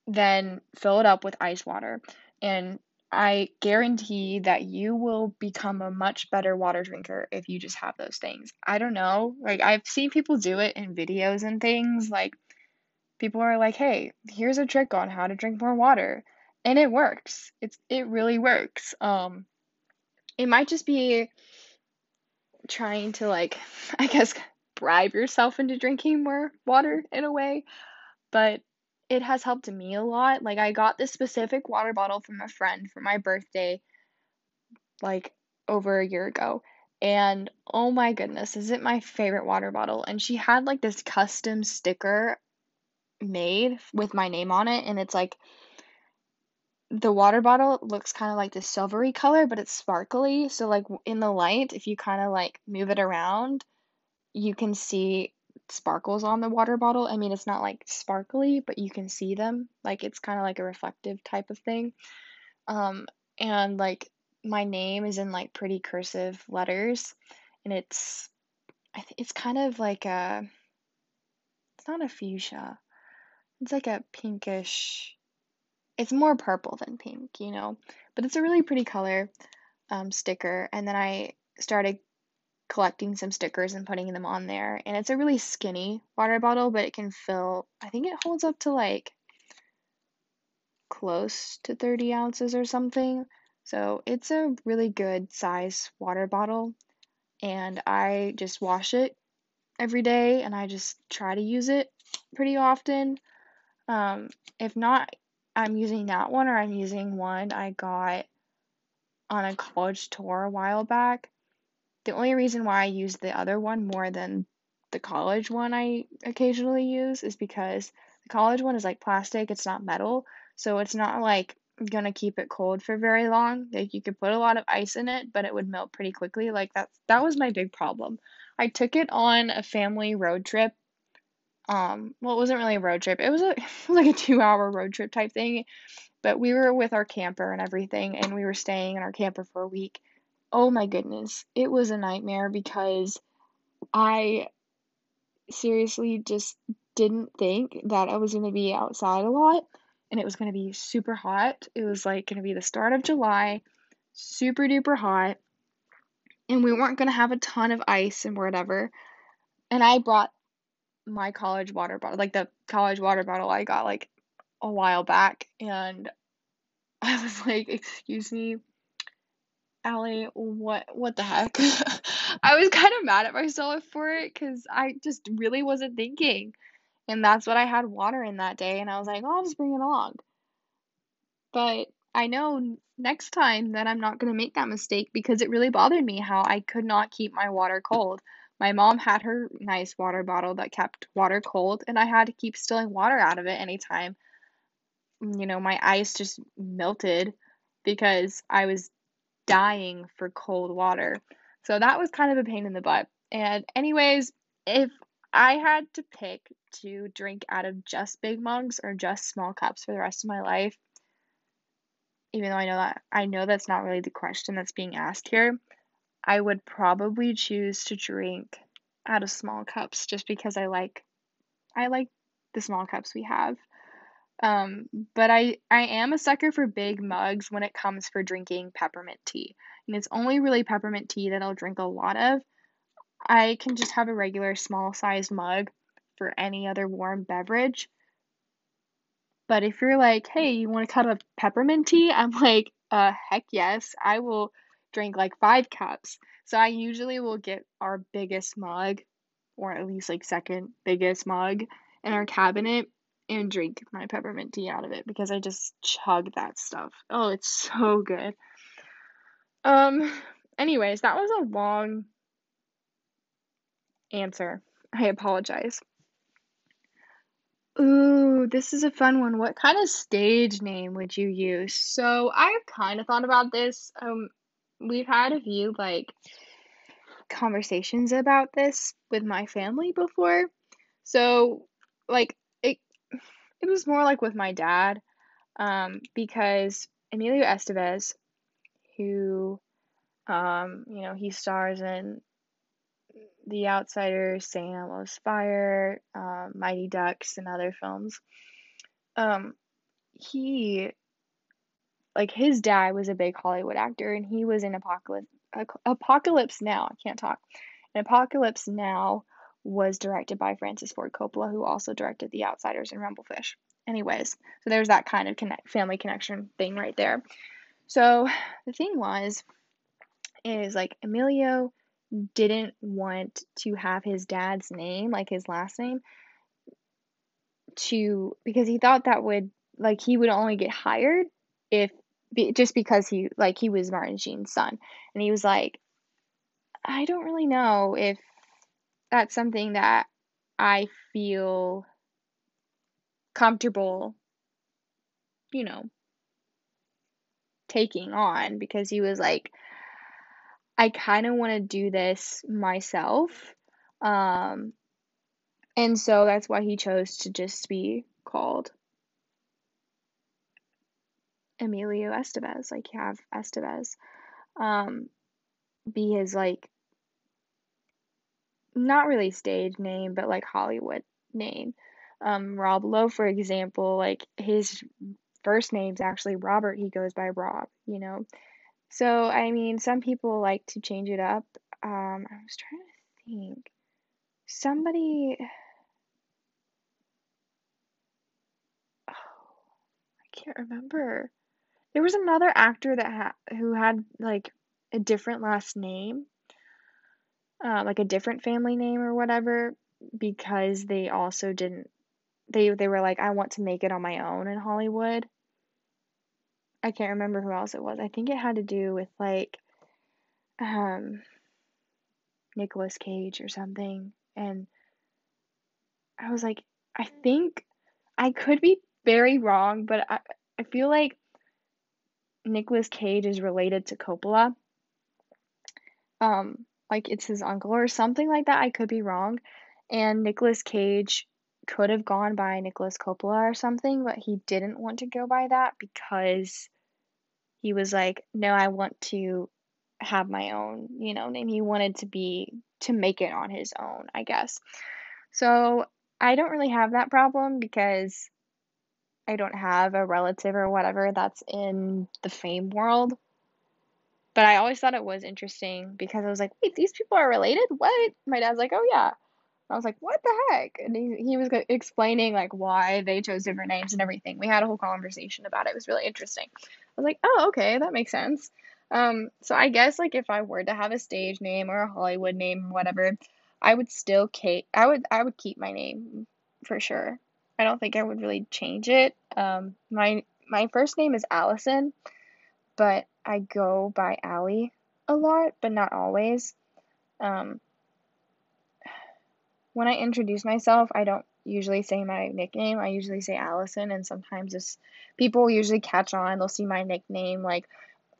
then fill it up with ice water. And I guarantee that you will become a much better water drinker if you just have those things. I don't know. Like, I've seen people do it in videos and things. Like, people are like, "Hey, here's a trick on how to drink more water." And it works. It's it really works. Um it might just be trying to like I guess bribe yourself into drinking more water in a way, but it has helped me a lot. Like I got this specific water bottle from a friend for my birthday like over a year ago. And oh my goodness, is it my favorite water bottle? And she had like this custom sticker made with my name on it and it's like the water bottle looks kind of like this silvery color but it's sparkly. So like in the light if you kind of like move it around you can see sparkles on the water bottle. I mean it's not like sparkly but you can see them. Like it's kind of like a reflective type of thing. Um and like my name is in like pretty cursive letters and it's I th- it's kind of like a it's not a fuchsia it's like a pinkish, it's more purple than pink, you know, but it's a really pretty color um, sticker. And then I started collecting some stickers and putting them on there. And it's a really skinny water bottle, but it can fill, I think it holds up to like close to 30 ounces or something. So it's a really good size water bottle. And I just wash it every day and I just try to use it pretty often. Um, if not, I'm using that one or I'm using one I got on a college tour a while back. The only reason why I use the other one more than the college one I occasionally use is because the college one is like plastic, it's not metal, so it's not like gonna keep it cold for very long. Like you could put a lot of ice in it, but it would melt pretty quickly. Like that that was my big problem. I took it on a family road trip um well it wasn't really a road trip. It was, a, it was like a two hour road trip type thing. But we were with our camper and everything and we were staying in our camper for a week. Oh my goodness. It was a nightmare because i seriously just didn't think that i was going to be outside a lot and it was going to be super hot. It was like going to be the start of july super duper hot and we weren't going to have a ton of ice and whatever. And i brought my college water bottle, like the college water bottle I got like a while back, and I was like, "Excuse me, Allie, what what the heck?" I was kind of mad at myself for it because I just really wasn't thinking, and that's what I had water in that day, and I was like, "Oh, I'll just bring it along." But I know next time that I'm not gonna make that mistake because it really bothered me how I could not keep my water cold. My mom had her nice water bottle that kept water cold, and I had to keep stilling water out of it anytime. Mm, you know, my ice just melted because I was dying for cold water. So that was kind of a pain in the butt. And, anyways, if I had to pick to drink out of just big mugs or just small cups for the rest of my life, even though I know that I know that's not really the question that's being asked here, I would probably choose to drink out of small cups just because I like I like the small cups we have. Um, but I I am a sucker for big mugs when it comes for drinking peppermint tea. And it's only really peppermint tea that I'll drink a lot of. I can just have a regular small sized mug for any other warm beverage. But if you're like, hey, you want a cup of peppermint tea? I'm like, uh, heck yes. I will drank like five cups. So I usually will get our biggest mug, or at least like second biggest mug in our cabinet and drink my peppermint tea out of it because I just chug that stuff. Oh, it's so good. Um anyways, that was a long answer. I apologize. Ooh, this is a fun one. What kind of stage name would you use? So I've kind of thought about this. Um, we've had a few like conversations about this with my family before. So like it it was more like with my dad, um, because Emilio Estevez, who um, you know, he stars in The Outsiders, St. Elmo's Fire, um, Mighty Ducks, and other films. Um, he like his dad was a big Hollywood actor, and he was in Apocalypse Apocalypse Now. I can't talk. And Apocalypse Now was directed by Francis Ford Coppola, who also directed The Outsiders and Rumblefish. Anyways, so there's that kind of connect, family connection thing right there. So the thing was, is like Emilio didn't want to have his dad's name, like his last name, to because he thought that would like he would only get hired if just because he like he was Martin Sheen's son, and he was like, I don't really know if that's something that I feel comfortable, you know, taking on because he was like, I kind of want to do this myself. Um, and so that's why he chose to just be called Emilio Estevez, like you have Estevez, um, be his like not really stage name, but like Hollywood name. Um, Rob Lowe, for example, like his first name's actually Robert. He goes by Rob, you know. So I mean, some people like to change it up. Um, I was trying to think. Somebody. Oh, I can't remember. There was another actor that ha- who had like a different last name, uh, like a different family name or whatever, because they also didn't. They they were like, I want to make it on my own in Hollywood. I can't remember who else it was. I think it had to do with like, um, Nicolas Cage or something, and I was like, I think I could be very wrong, but I I feel like Nicolas Cage is related to Coppola. Um, like it's his uncle or something like that. I could be wrong. And Nicolas Cage could have gone by Nicolas Coppola or something, but he didn't want to go by that because he was like, no, I want to have my own, you know, name. He wanted to be to make it on his own, I guess. So I don't really have that problem because I don't have a relative or whatever that's in the fame world. But I always thought it was interesting because I was like, wait, these people are related? What? My dad's like, oh yeah. I was like, what the heck? And he, he was explaining like why they chose different names and everything. We had a whole conversation about it. It was really interesting. I was like, oh, okay, that makes sense. Um, so I guess like if I were to have a stage name or a Hollywood name or whatever, I would still keep I would I would keep my name for sure. I don't think I would really change it. Um, my my first name is Allison, but I go by Allie a lot, but not always. Um, when I introduce myself, I don't usually say my nickname. I usually say Allison, and sometimes it's people usually catch on. They'll see my nickname like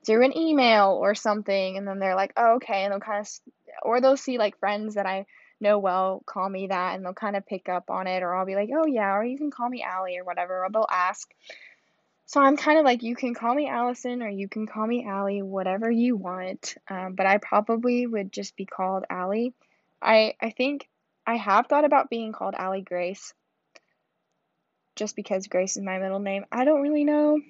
through an email or something, and then they're like, "Oh, okay," and they'll kind of, or they'll see like friends that I know well call me that and they'll kind of pick up on it or I'll be like, "Oh yeah," or you can call me Allie or whatever, or they'll ask. So I'm kind of like, you can call me Allison or you can call me Allie, whatever you want. Um, but I probably would just be called Allie. I I think I have thought about being called Allie Grace. Just because Grace is my middle name. I don't really know.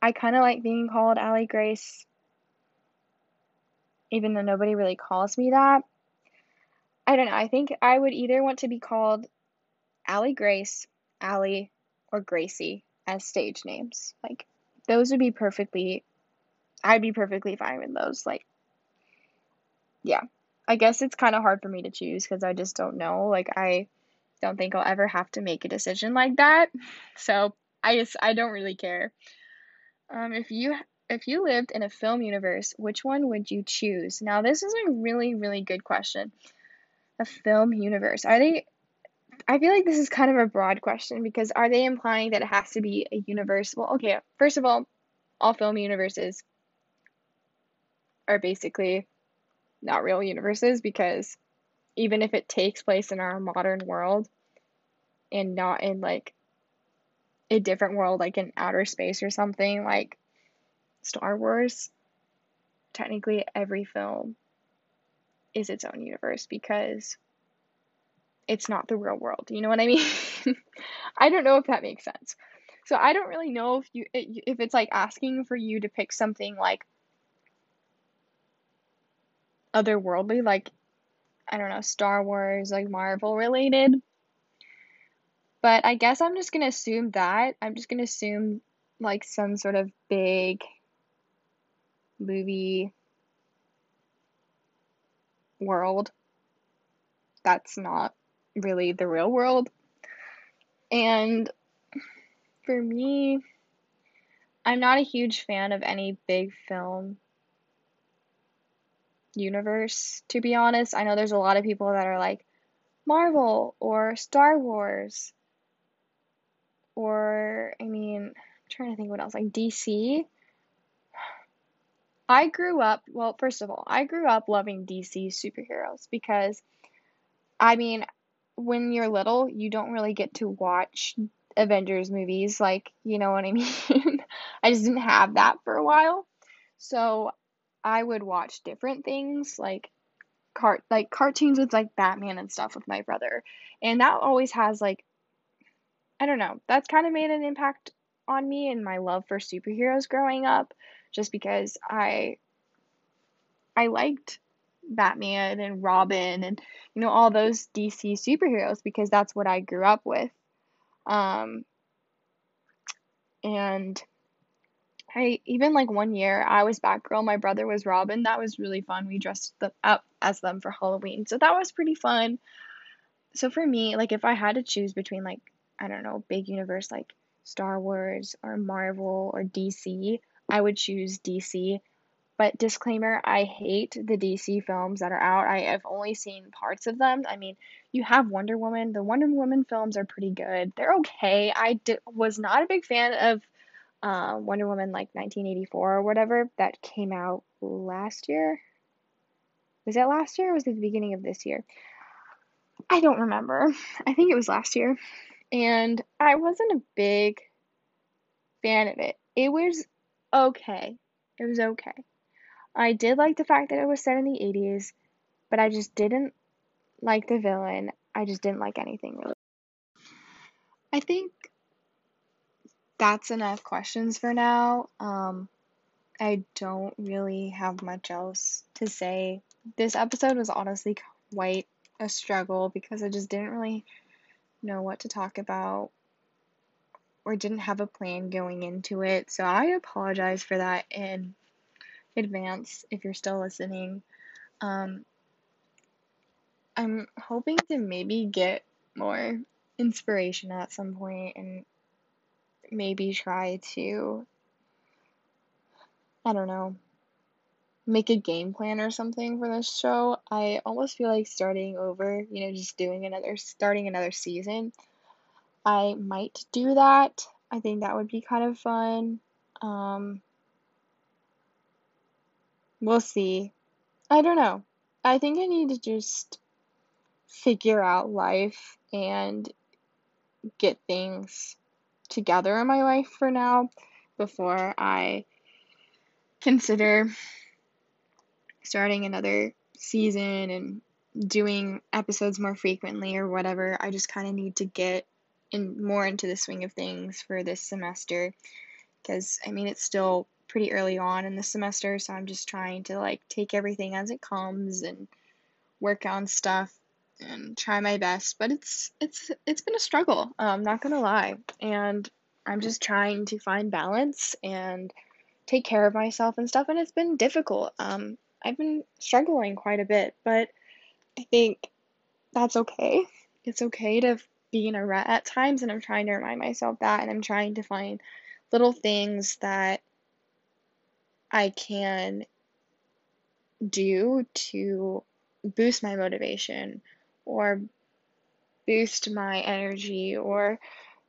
I kind of like being called Allie Grace, even though nobody really calls me that. I don't know. I think I would either want to be called Allie Grace, Allie, or Gracie as stage names. Like, those would be perfectly I'd be perfectly fine with those. Like, yeah. I guess it's kind of hard for me to choose because I just don't know. Like, I don't think I'll ever have to make a decision like that. So I just I don't really care. Um, if you if you lived in a film universe, which one would you choose? Now, this is a really really good question. A film universe. Are they I feel like this is kind of a broad question because are they implying that it has to be a universe? Well, okay, first of all, all film universes are basically not real universes because even if it takes place in our modern world and not in like a different world, like in outer space or something, like Star Wars, technically every film is its own universe because it's not the real world. You know what I mean? I don't know if that makes sense. So I don't really know if you if it's like asking for you to pick something like otherworldly, like I don't know, Star Wars, like Marvel related. But I guess I'm just gonna assume that. I'm just gonna assume like some sort of big movie world that's not really the real world. And for me, I'm not a huge fan of any big film universe, to be honest. I know there's a lot of people that are like Marvel or Star Wars or, I mean, I'm trying to think what else, like DC. I grew up, well, first of all, I grew up loving DC superheroes because, I mean, when you're little, you don't really get to watch Avengers movies, like, you know what I mean? I just didn't have that for a while. So I would watch different things like cart like cartoons with like Batman and stuff with my brother. And that always has like I don't know, that's kind of made an impact on me and my love for superheroes growing up just because I I liked Batman and Robin and you know all those DC superheroes because that's what I grew up with. Um, and I even like one year I was Batgirl, my brother was Robin. That was really fun. We dressed them up as them for Halloween. So that was pretty fun. So for me, like if I had to choose between like I don't know, big universe like Star Wars or Marvel or DC, I would choose DC but disclaimer, I hate the DC films that are out. I have only seen parts of them. I mean, you have Wonder Woman. The Wonder Woman films are pretty good. They're okay. I did, was not a big fan of uh, Wonder Woman like 1984 or whatever that came out last year. Was that last year or was it the beginning of this year? I don't remember. I think it was last year. And I wasn't a big fan of it. It was okay. It was okay. I did like the fact that it was set in the 80s, but I just didn't like the villain. I just didn't like anything really. I think that's enough questions for now. Um, I don't really have much else to say. This episode was honestly quite a struggle because I just didn't really know what to talk about or didn't have a plan going into it. So I apologize for that in advance if you're still listening. Um, I'm hoping to maybe get more inspiration at some point and maybe try to, I don't know, make a game plan or something for this show. I almost feel like starting over, you know, just doing another, starting another season. I might do that. I think that would be kind of fun. Um, We'll see. I don't know. I think I need to just figure out life and get things together in my life for now before I consider starting another season and doing episodes more frequently or whatever. I just kind of need to get in more into the swing of things for this semester because I mean it's still pretty early on in the semester, so I'm just trying to like take everything as it comes and work on stuff and try my best. But it's it's it's been a struggle. I'm not gonna lie, and I'm just trying to find balance and take care of myself and stuff and it's been difficult. Um I've been struggling quite a bit, but I think that's okay. It's okay to be in a rut at times and I'm trying to remind myself that and I'm trying to find little things that I can do to boost my motivation or boost my energy or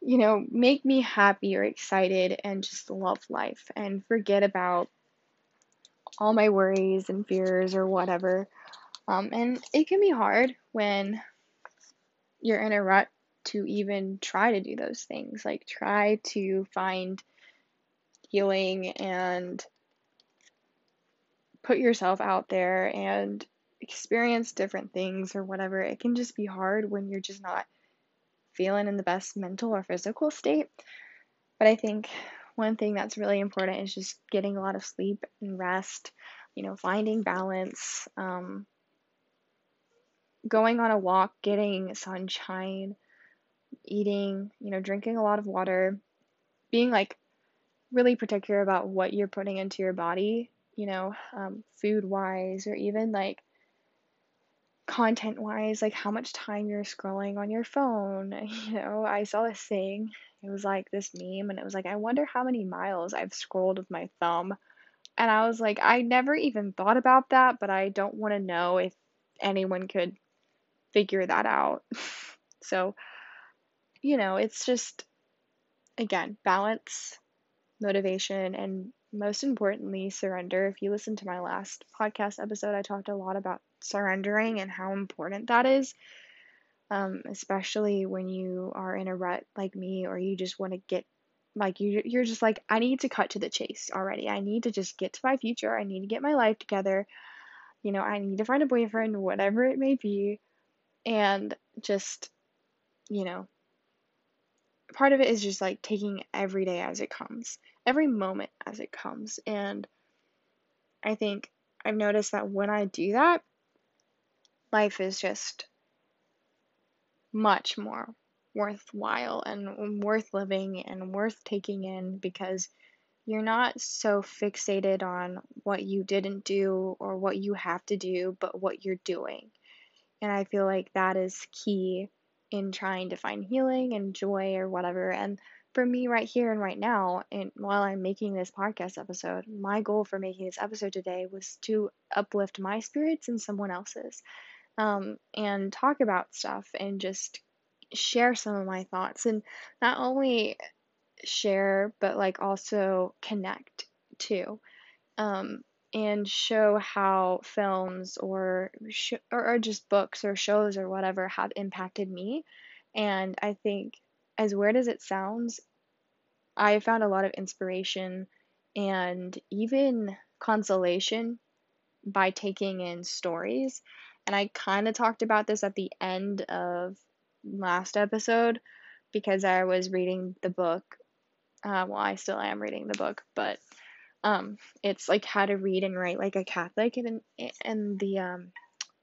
you know make me happy or excited and just love life and forget about all my worries and fears or whatever. Um, and it can be hard when you're in a rut to even try to do those things like try to find healing and put yourself out there and experience different things or whatever, it can just be hard when you're just not feeling in the best mental or physical state. But I think one thing that's really important is just getting a lot of sleep and rest, you know, finding balance, um, going on a walk, getting sunshine, eating, you know, drinking a lot of water, being like really particular about what you're putting into your body, you know, um, food wise, or even like content wise, like how much time you're scrolling on your phone. You know, I saw this thing. It was like this meme, and it was like, I wonder how many miles I've scrolled with my thumb. And I was like, I never even thought about that, but I don't want to know if anyone could figure that out. so, you know, it's just, again, balance, motivation, and most importantly, surrender. If you listen to my last podcast episode, I talked a lot about surrendering and how important that is, um, especially when you are in a rut like me or you just want to get like you you're just like I need to cut to the chase already. I need to just get to my future. I need to get my life together. You know, I need to find a boyfriend, whatever it may be, and just you know, part of it is just like taking every day as it comes, every moment as it comes. And I think I've noticed that when I do that, life is just much more worthwhile and worth living and worth taking in because you're not so fixated on what you didn't do or what you have to do, but what you're doing. And I feel like that is key in trying to find healing and joy or whatever. And for me, right here and right now, and while I'm making this podcast episode, my goal for making this episode today was to uplift my spirits and someone else's um, and talk about stuff and just share some of my thoughts and not only share but like also connect too um, and show how films or, sh- or or just books or shows or whatever have impacted me and i think as weird as it sounds i found a lot of inspiration and even consolation by taking in stories and I kind of talked about this at the end of last episode because I was reading the book. Uh, well, I still am reading the book, but um, it's like how to read and write like a Catholic, and and the um,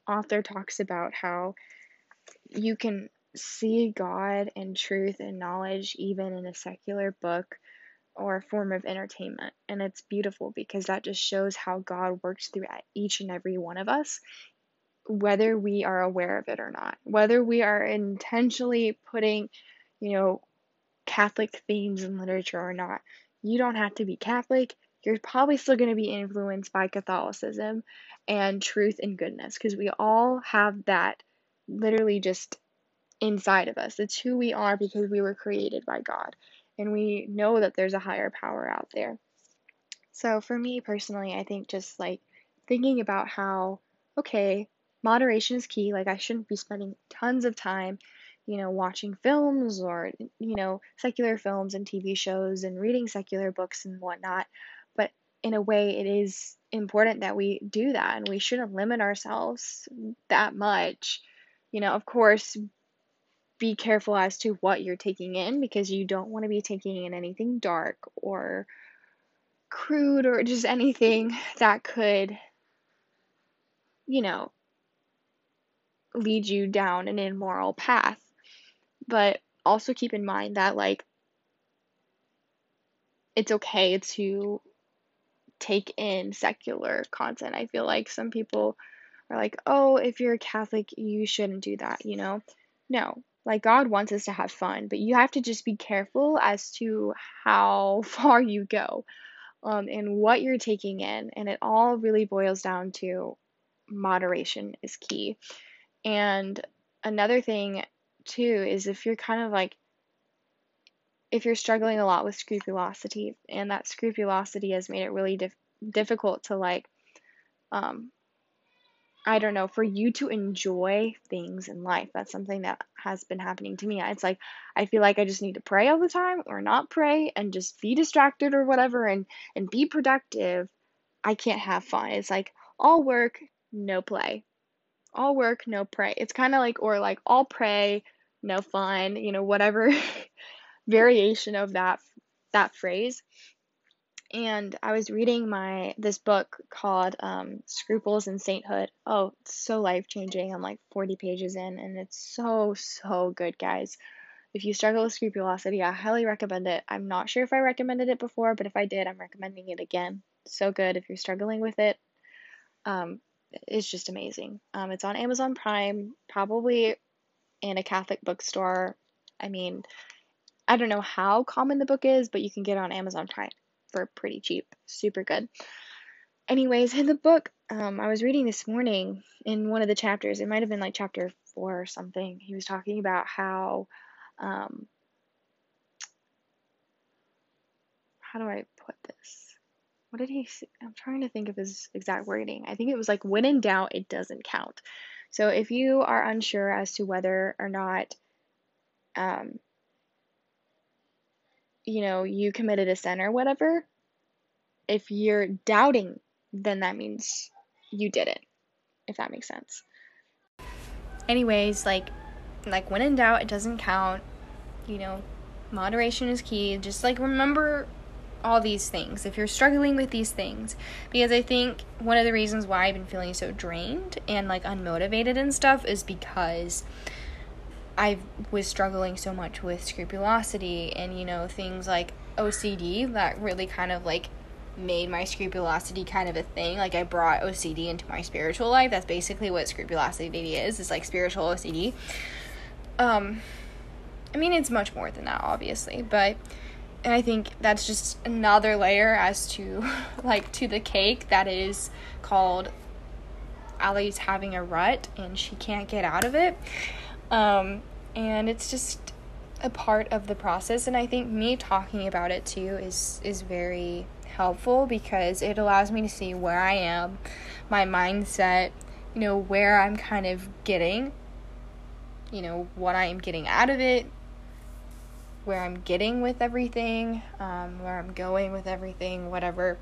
author talks about how you can see God and truth and knowledge even in a secular book or a form of entertainment. And it's beautiful because that just shows how God works through each and every one of us, whether we are aware of it or not, whether we are intentionally putting, you know, Catholic themes in literature or not. You don't have to be Catholic. You're probably still going to be influenced by Catholicism and truth and goodness because we all have that literally just inside of us. It's who we are because we were created by God and we know that there's a higher power out there. So for me personally, I think just like thinking about how, okay, moderation is key. Like, I shouldn't be spending tons of time, you know, watching films or, you know, secular films and TV shows and reading secular books and whatnot. In a way, it is important that we do that and we shouldn't limit ourselves that much. You know, of course, be careful as to what you're taking in because you don't want to be taking in anything dark or crude or just anything that could, you know, lead you down an immoral path. But also keep in mind that, like, it's okay to take in secular content. I feel like some people are like, oh, if you're a Catholic, you shouldn't do that, you know? No, like God wants us to have fun, but you have to just be careful as to how far you go um, and what you're taking in. And it all really boils down to moderation is key. And another thing, too, is if you're kind of like, if you're struggling a lot with scrupulosity, and that scrupulosity has made it really dif- difficult to like um, I don't know, for you to enjoy things in life. That's something that has been happening to me. It's like I feel like I just need to pray all the time or not pray and just be distracted or whatever and and be productive. I can't have fun. It's like all work, no play. All work, no pray. It's kind of like or like all pray, no fun, you know, whatever variation of that that phrase and I was reading my this book called um, Scruples and Sainthood. Oh, it's so life changing. I'm like 40 pages in, and it's so so good, guys. If you struggle with scrupulosity, I highly recommend it. I'm not sure if I recommended it before, but if I did, I'm recommending it again. So good if you're struggling with it. Um, it's just amazing. Um, it's on Amazon Prime, probably in a Catholic bookstore. I mean, I don't know how common the book is, but you can get it on Amazon Prime for pretty cheap. Super good. Anyways, in the book um, I was reading this morning, in one of the chapters, it might have been like chapter four or something, he was talking about how, um, how do I put this? What did he say? I'm trying to think of his exact wording. I think it was like, when in doubt, it doesn't count. So if you are unsure as to whether or not um, you know, you committed a sin or whatever, if you're doubting, then that means you did it, if that makes sense. Anyways, like like when in doubt, it doesn't count. You know, moderation is key. Just like remember all these things if you're struggling with these things because i think one of the reasons why i've been feeling so drained and like unmotivated and stuff is because I was struggling so much with scrupulosity and you know things like OCD that really kind of like made my scrupulosity kind of a thing. Like I brought OCD into my spiritual life. That's basically what scrupulosity is. It's like spiritual OCD. Um I mean it's much more than that obviously, but and I think that's just another layer as to like to the cake that is called Allie's having a rut and she can't get out of it. Um, and it's just a part of the process and I think me talking about it too is is very helpful because it allows me to see where I am, my mindset, you know, where I'm kind of getting, you know, what I am getting out of it, where I'm getting with everything, um, where I'm going with everything, whatever.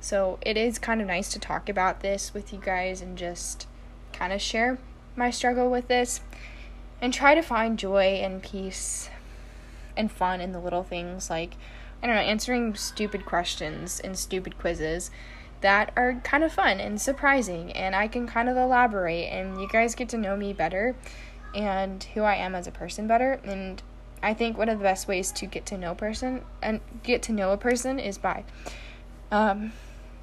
So it is kind of nice to talk about this with you guys and just kind of share my struggle with this and try to find joy and peace and fun in the little things like I don't know, answering stupid questions and stupid quizzes that are kind of fun and surprising and I can kind of elaborate and you guys get to know me better and who I am as a person better and I think one of the best ways to get to know person and get to know a person is by um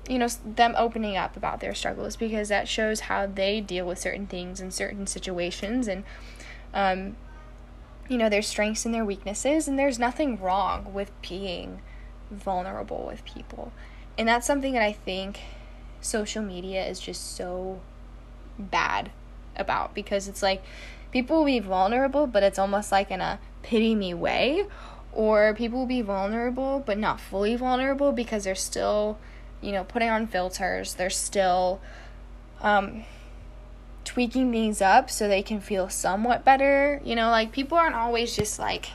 you know them opening up about their struggles because that shows how they deal with certain things in certain situations and um, you know, their strengths and their weaknesses, and there's nothing wrong with being vulnerable with people. And that's something that I think social media is just so bad about because it's like people will be vulnerable, but it's almost like in a pity me way, or people will be vulnerable but not fully vulnerable because they're still, you know, putting on filters, they're still um, tweaking things up so they can feel somewhat better. You know, like people aren't always just like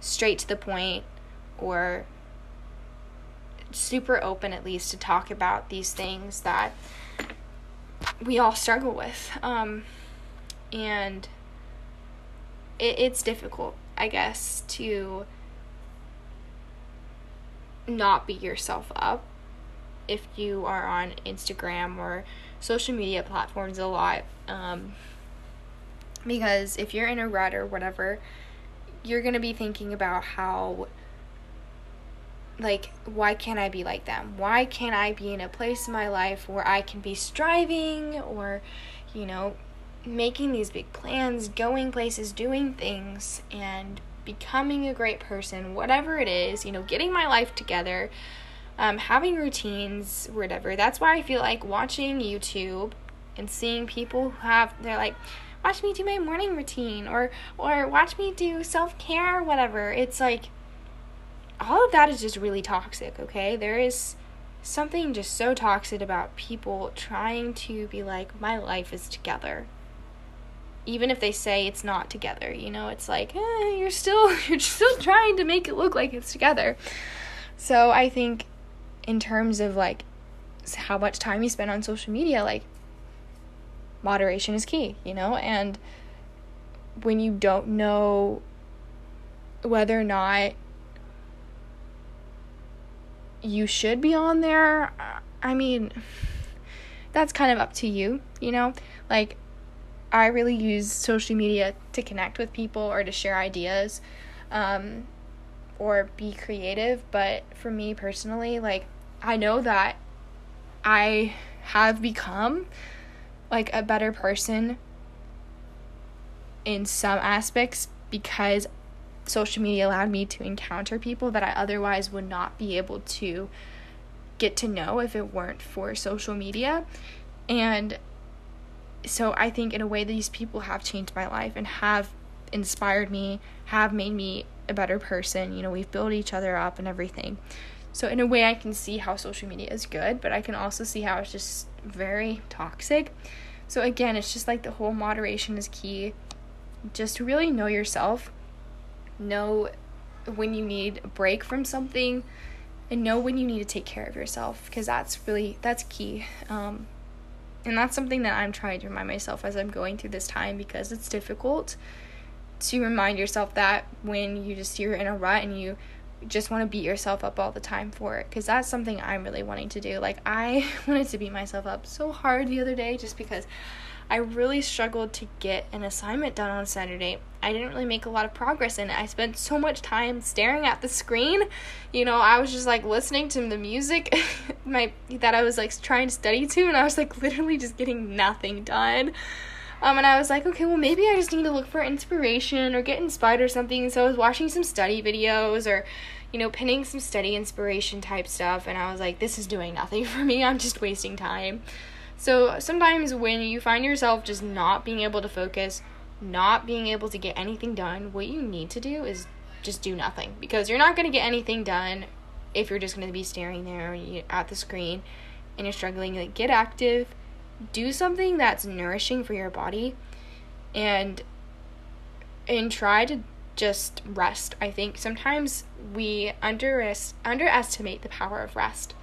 straight to the point or super open at least to talk about these things that we all struggle with. Um, and it, it's difficult, I guess, to not beat yourself up if you are on Instagram or social media platforms a lot. Um, because if you're in a rut or whatever, you're going to be thinking about how like why can't I be like them? Why can't I be in a place in my life where I can be striving or you know making these big plans, going places, doing things and becoming a great person, whatever it is, you know, getting my life together, um, having routines, whatever. That's why I feel like watching YouTube and seeing people who have, they're like, watch me do my morning routine or or watch me do self-care or whatever. It's like all of that is just really toxic okay? There is something just so toxic about people trying to be like my life is together. Even if they say it's not together you know? It's like eh, you're still you're still trying to make it look like it's together. So i think in terms of like how much time you spend on social media like moderation is key you know? And when you don't know whether or not you should be on there i mean that's kind of up to you you know? Like I really use social media to connect with people or to share ideas. Um, or be creative. But for me personally, like, I know that I have become like a better person in some aspects because social media allowed me to encounter people that I otherwise would not be able to get to know if it weren't for social media. And so I think in a way these people have changed my life and have inspired me, have made me a better person. You know, we've built each other up and everything. So in a way I can see how social media is good, but I can also see how it's just very toxic. So again, it's just like the whole moderation is key. Just really know yourself. Know when you need a break from something and know when you need to take care of yourself because that's really that's key. Um, and that's something that I'm trying to remind myself as I'm going through this time because it's difficult to remind yourself that when you just you're in a rut and you just want to beat yourself up all the time for it because that's something I'm really wanting to do. Like I wanted to beat myself up so hard the other day just because I really struggled to get an assignment done on Saturday. I didn't really make a lot of progress in it. I spent so much time staring at the screen. You know, I was just like listening to the music my that I was like trying to study to and I was like literally just getting nothing done. Um, and I was like, okay, well, maybe I just need to look for inspiration or get inspired or something. So I was watching some study videos or, you know, pinning some study inspiration type stuff. And I was like, this is doing nothing for me. I'm just wasting time. So sometimes when you find yourself just not being able to focus, not being able to get anything done, what you need to do is just do nothing because you're not going to get anything done if you're just going to be staring there at the screen and you're struggling like get active do something that's nourishing for your body and and try to just rest i think sometimes we under underestimate the power of rest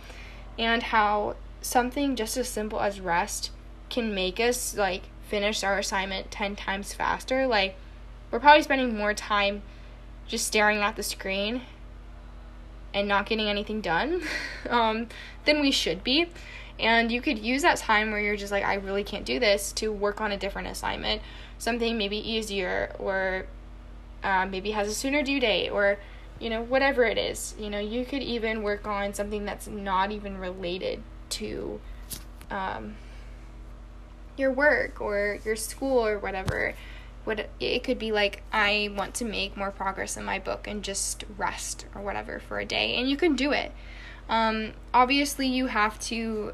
and how something just as simple as rest can make us like finish our assignment 10 times faster. Like, we're probably spending more time just staring at the screen and not getting anything done um, than we should be. And you could use that time where you're just like, I really can't do this to work on a different assignment, something maybe easier or uh, maybe has a sooner due date or you know whatever it is. You know you could even work on something that's not even related to um, your work or your school or whatever. What it could be like i want to make more progress in my book and just rest or whatever for a day and you can do it. Um, obviously you have to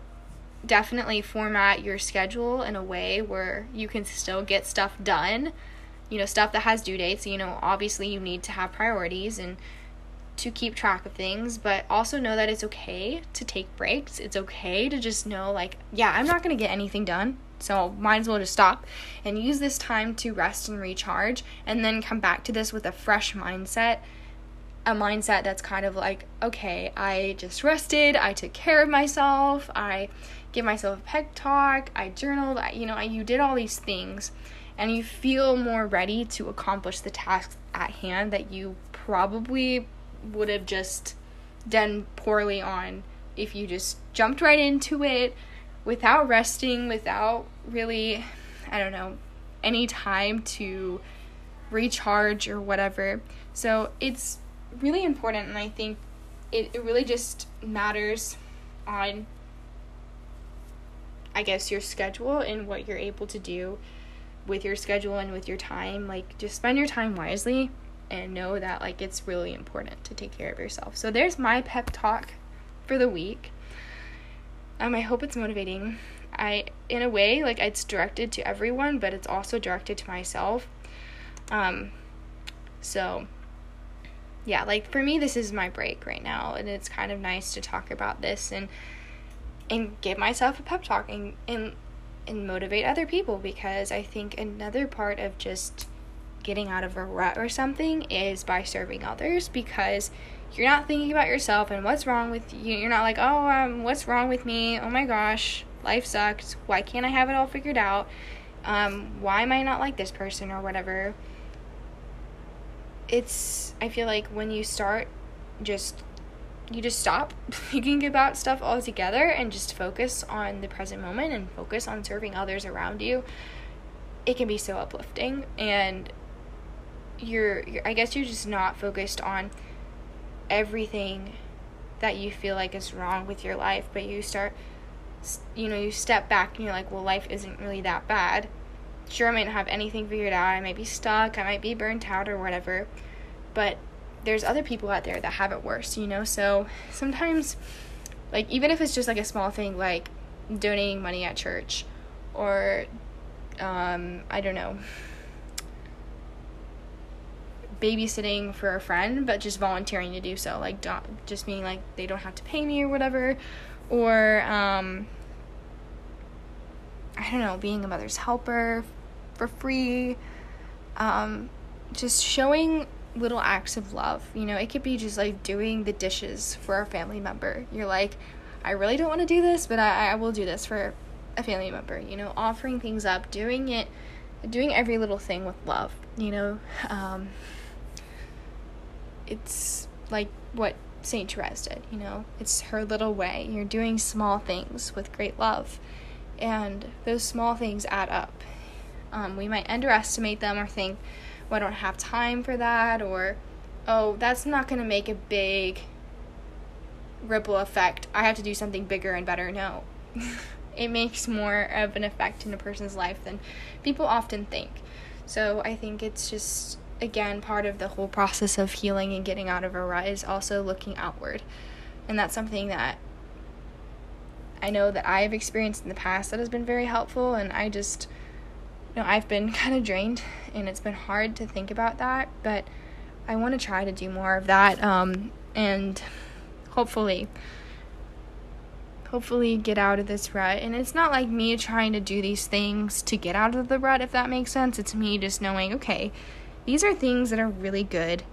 definitely format your schedule in a way where you can still get stuff done you know stuff that has due dates you know obviously you need to have priorities and to keep track of things, but also know that it's okay to take breaks. It's okay to just know, like, yeah, I'm not going to get anything done, so might as well just stop and use this time to rest and recharge, and then come back to this with a fresh mindset. A mindset that's kind of like, okay, I just rested, I took care of myself, I give myself a pep talk, I journaled, I, you know, I, you did all these things, and you feel more ready to accomplish the task at hand that you probably would have just done poorly on if you just jumped right into it without resting, without really, I don't know, any time to recharge or whatever. So it's really important, and I think it, it really just matters on I guess your schedule and what you're able to do with your schedule and with your time. Like just spend your time wisely and know that like it's really important to take care of yourself. So there's my pep talk for the week. Um I hope it's motivating. I in a way like it's directed to everyone, but it's also directed to myself. Um so yeah, like for me this is my break right now and it's kind of nice to talk about this and and give myself a pep talk and and and motivate other people because I think another part of just getting out of a rut or something is by serving others because you're not thinking about yourself and what's wrong with you. You're not like, "Oh, um what's wrong with me? Oh my gosh, life sucks. Why can't I have it all figured out? Um why am I not like this person or whatever?" It's I feel like when you start just you just stop thinking about stuff altogether and just focus on the present moment and focus on serving others around you, it can be so uplifting. And you're, you're I guess you're just not focused on everything that you feel like is wrong with your life, but you start, you know, you step back and you're like, well, life isn't really that bad. Sure, I might not have anything figured out. I might be stuck. I might be burnt out or whatever. But there's other people out there that have it worse, you know? So sometimes, like, even if it's just like a small thing like donating money at church or, um, I don't know, babysitting for a friend, but just volunteering to do so, like, don't, just being like, they don't have to pay me or whatever, or, um, I don't know, being a mother's helper for free, um, just showing little acts of love. You know, it could be just like doing the dishes for a family member. You're like, I really don't want to do this, but I, I will do this for a family member. You know, offering things up, doing it, doing every little thing with love. You know, um, it's like what Saint Therese did. You know, it's her little way. You're doing small things with great love, and those small things add up. Um, we might underestimate them or think I don't have time for that, or oh, that's not going to make a big ripple effect. I have to do something bigger and better. No. it makes more of an effect in a person's life than people often think. So I think it's just, again, part of the whole process of healing and getting out of a rut is also looking outward. And that's something that I know that I've experienced in the past that has been very helpful. And I just know, I've been kind of drained and it's been hard to think about that, but I want to try to do more of that um, and hopefully hopefully get out of this rut. And it's not like me trying to do these things to get out of the rut if that makes sense. It's me just knowing, okay, these are things that are really good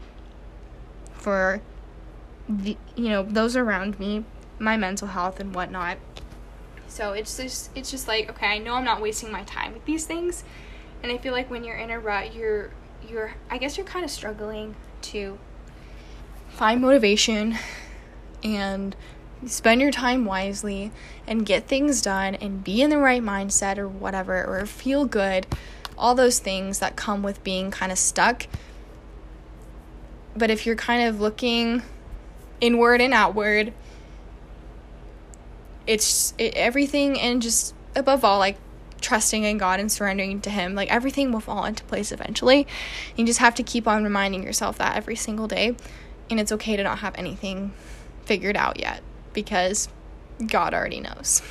for the you know, those around me, my mental health and whatnot. So it's just it's just like okay, I know I'm not wasting my time with these things, and I feel like when you're in a rut, you're you're I guess you're kind of struggling to find motivation and spend your time wisely and get things done and be in the right mindset or whatever or feel good all those things that come with being kind of stuck. But if you're kind of looking inward and outward it's it, everything and just above all like trusting in God and surrendering to Him, like everything will fall into place eventually. You just have to keep on reminding yourself that every single day. And it's okay to not have anything figured out yet because God already knows.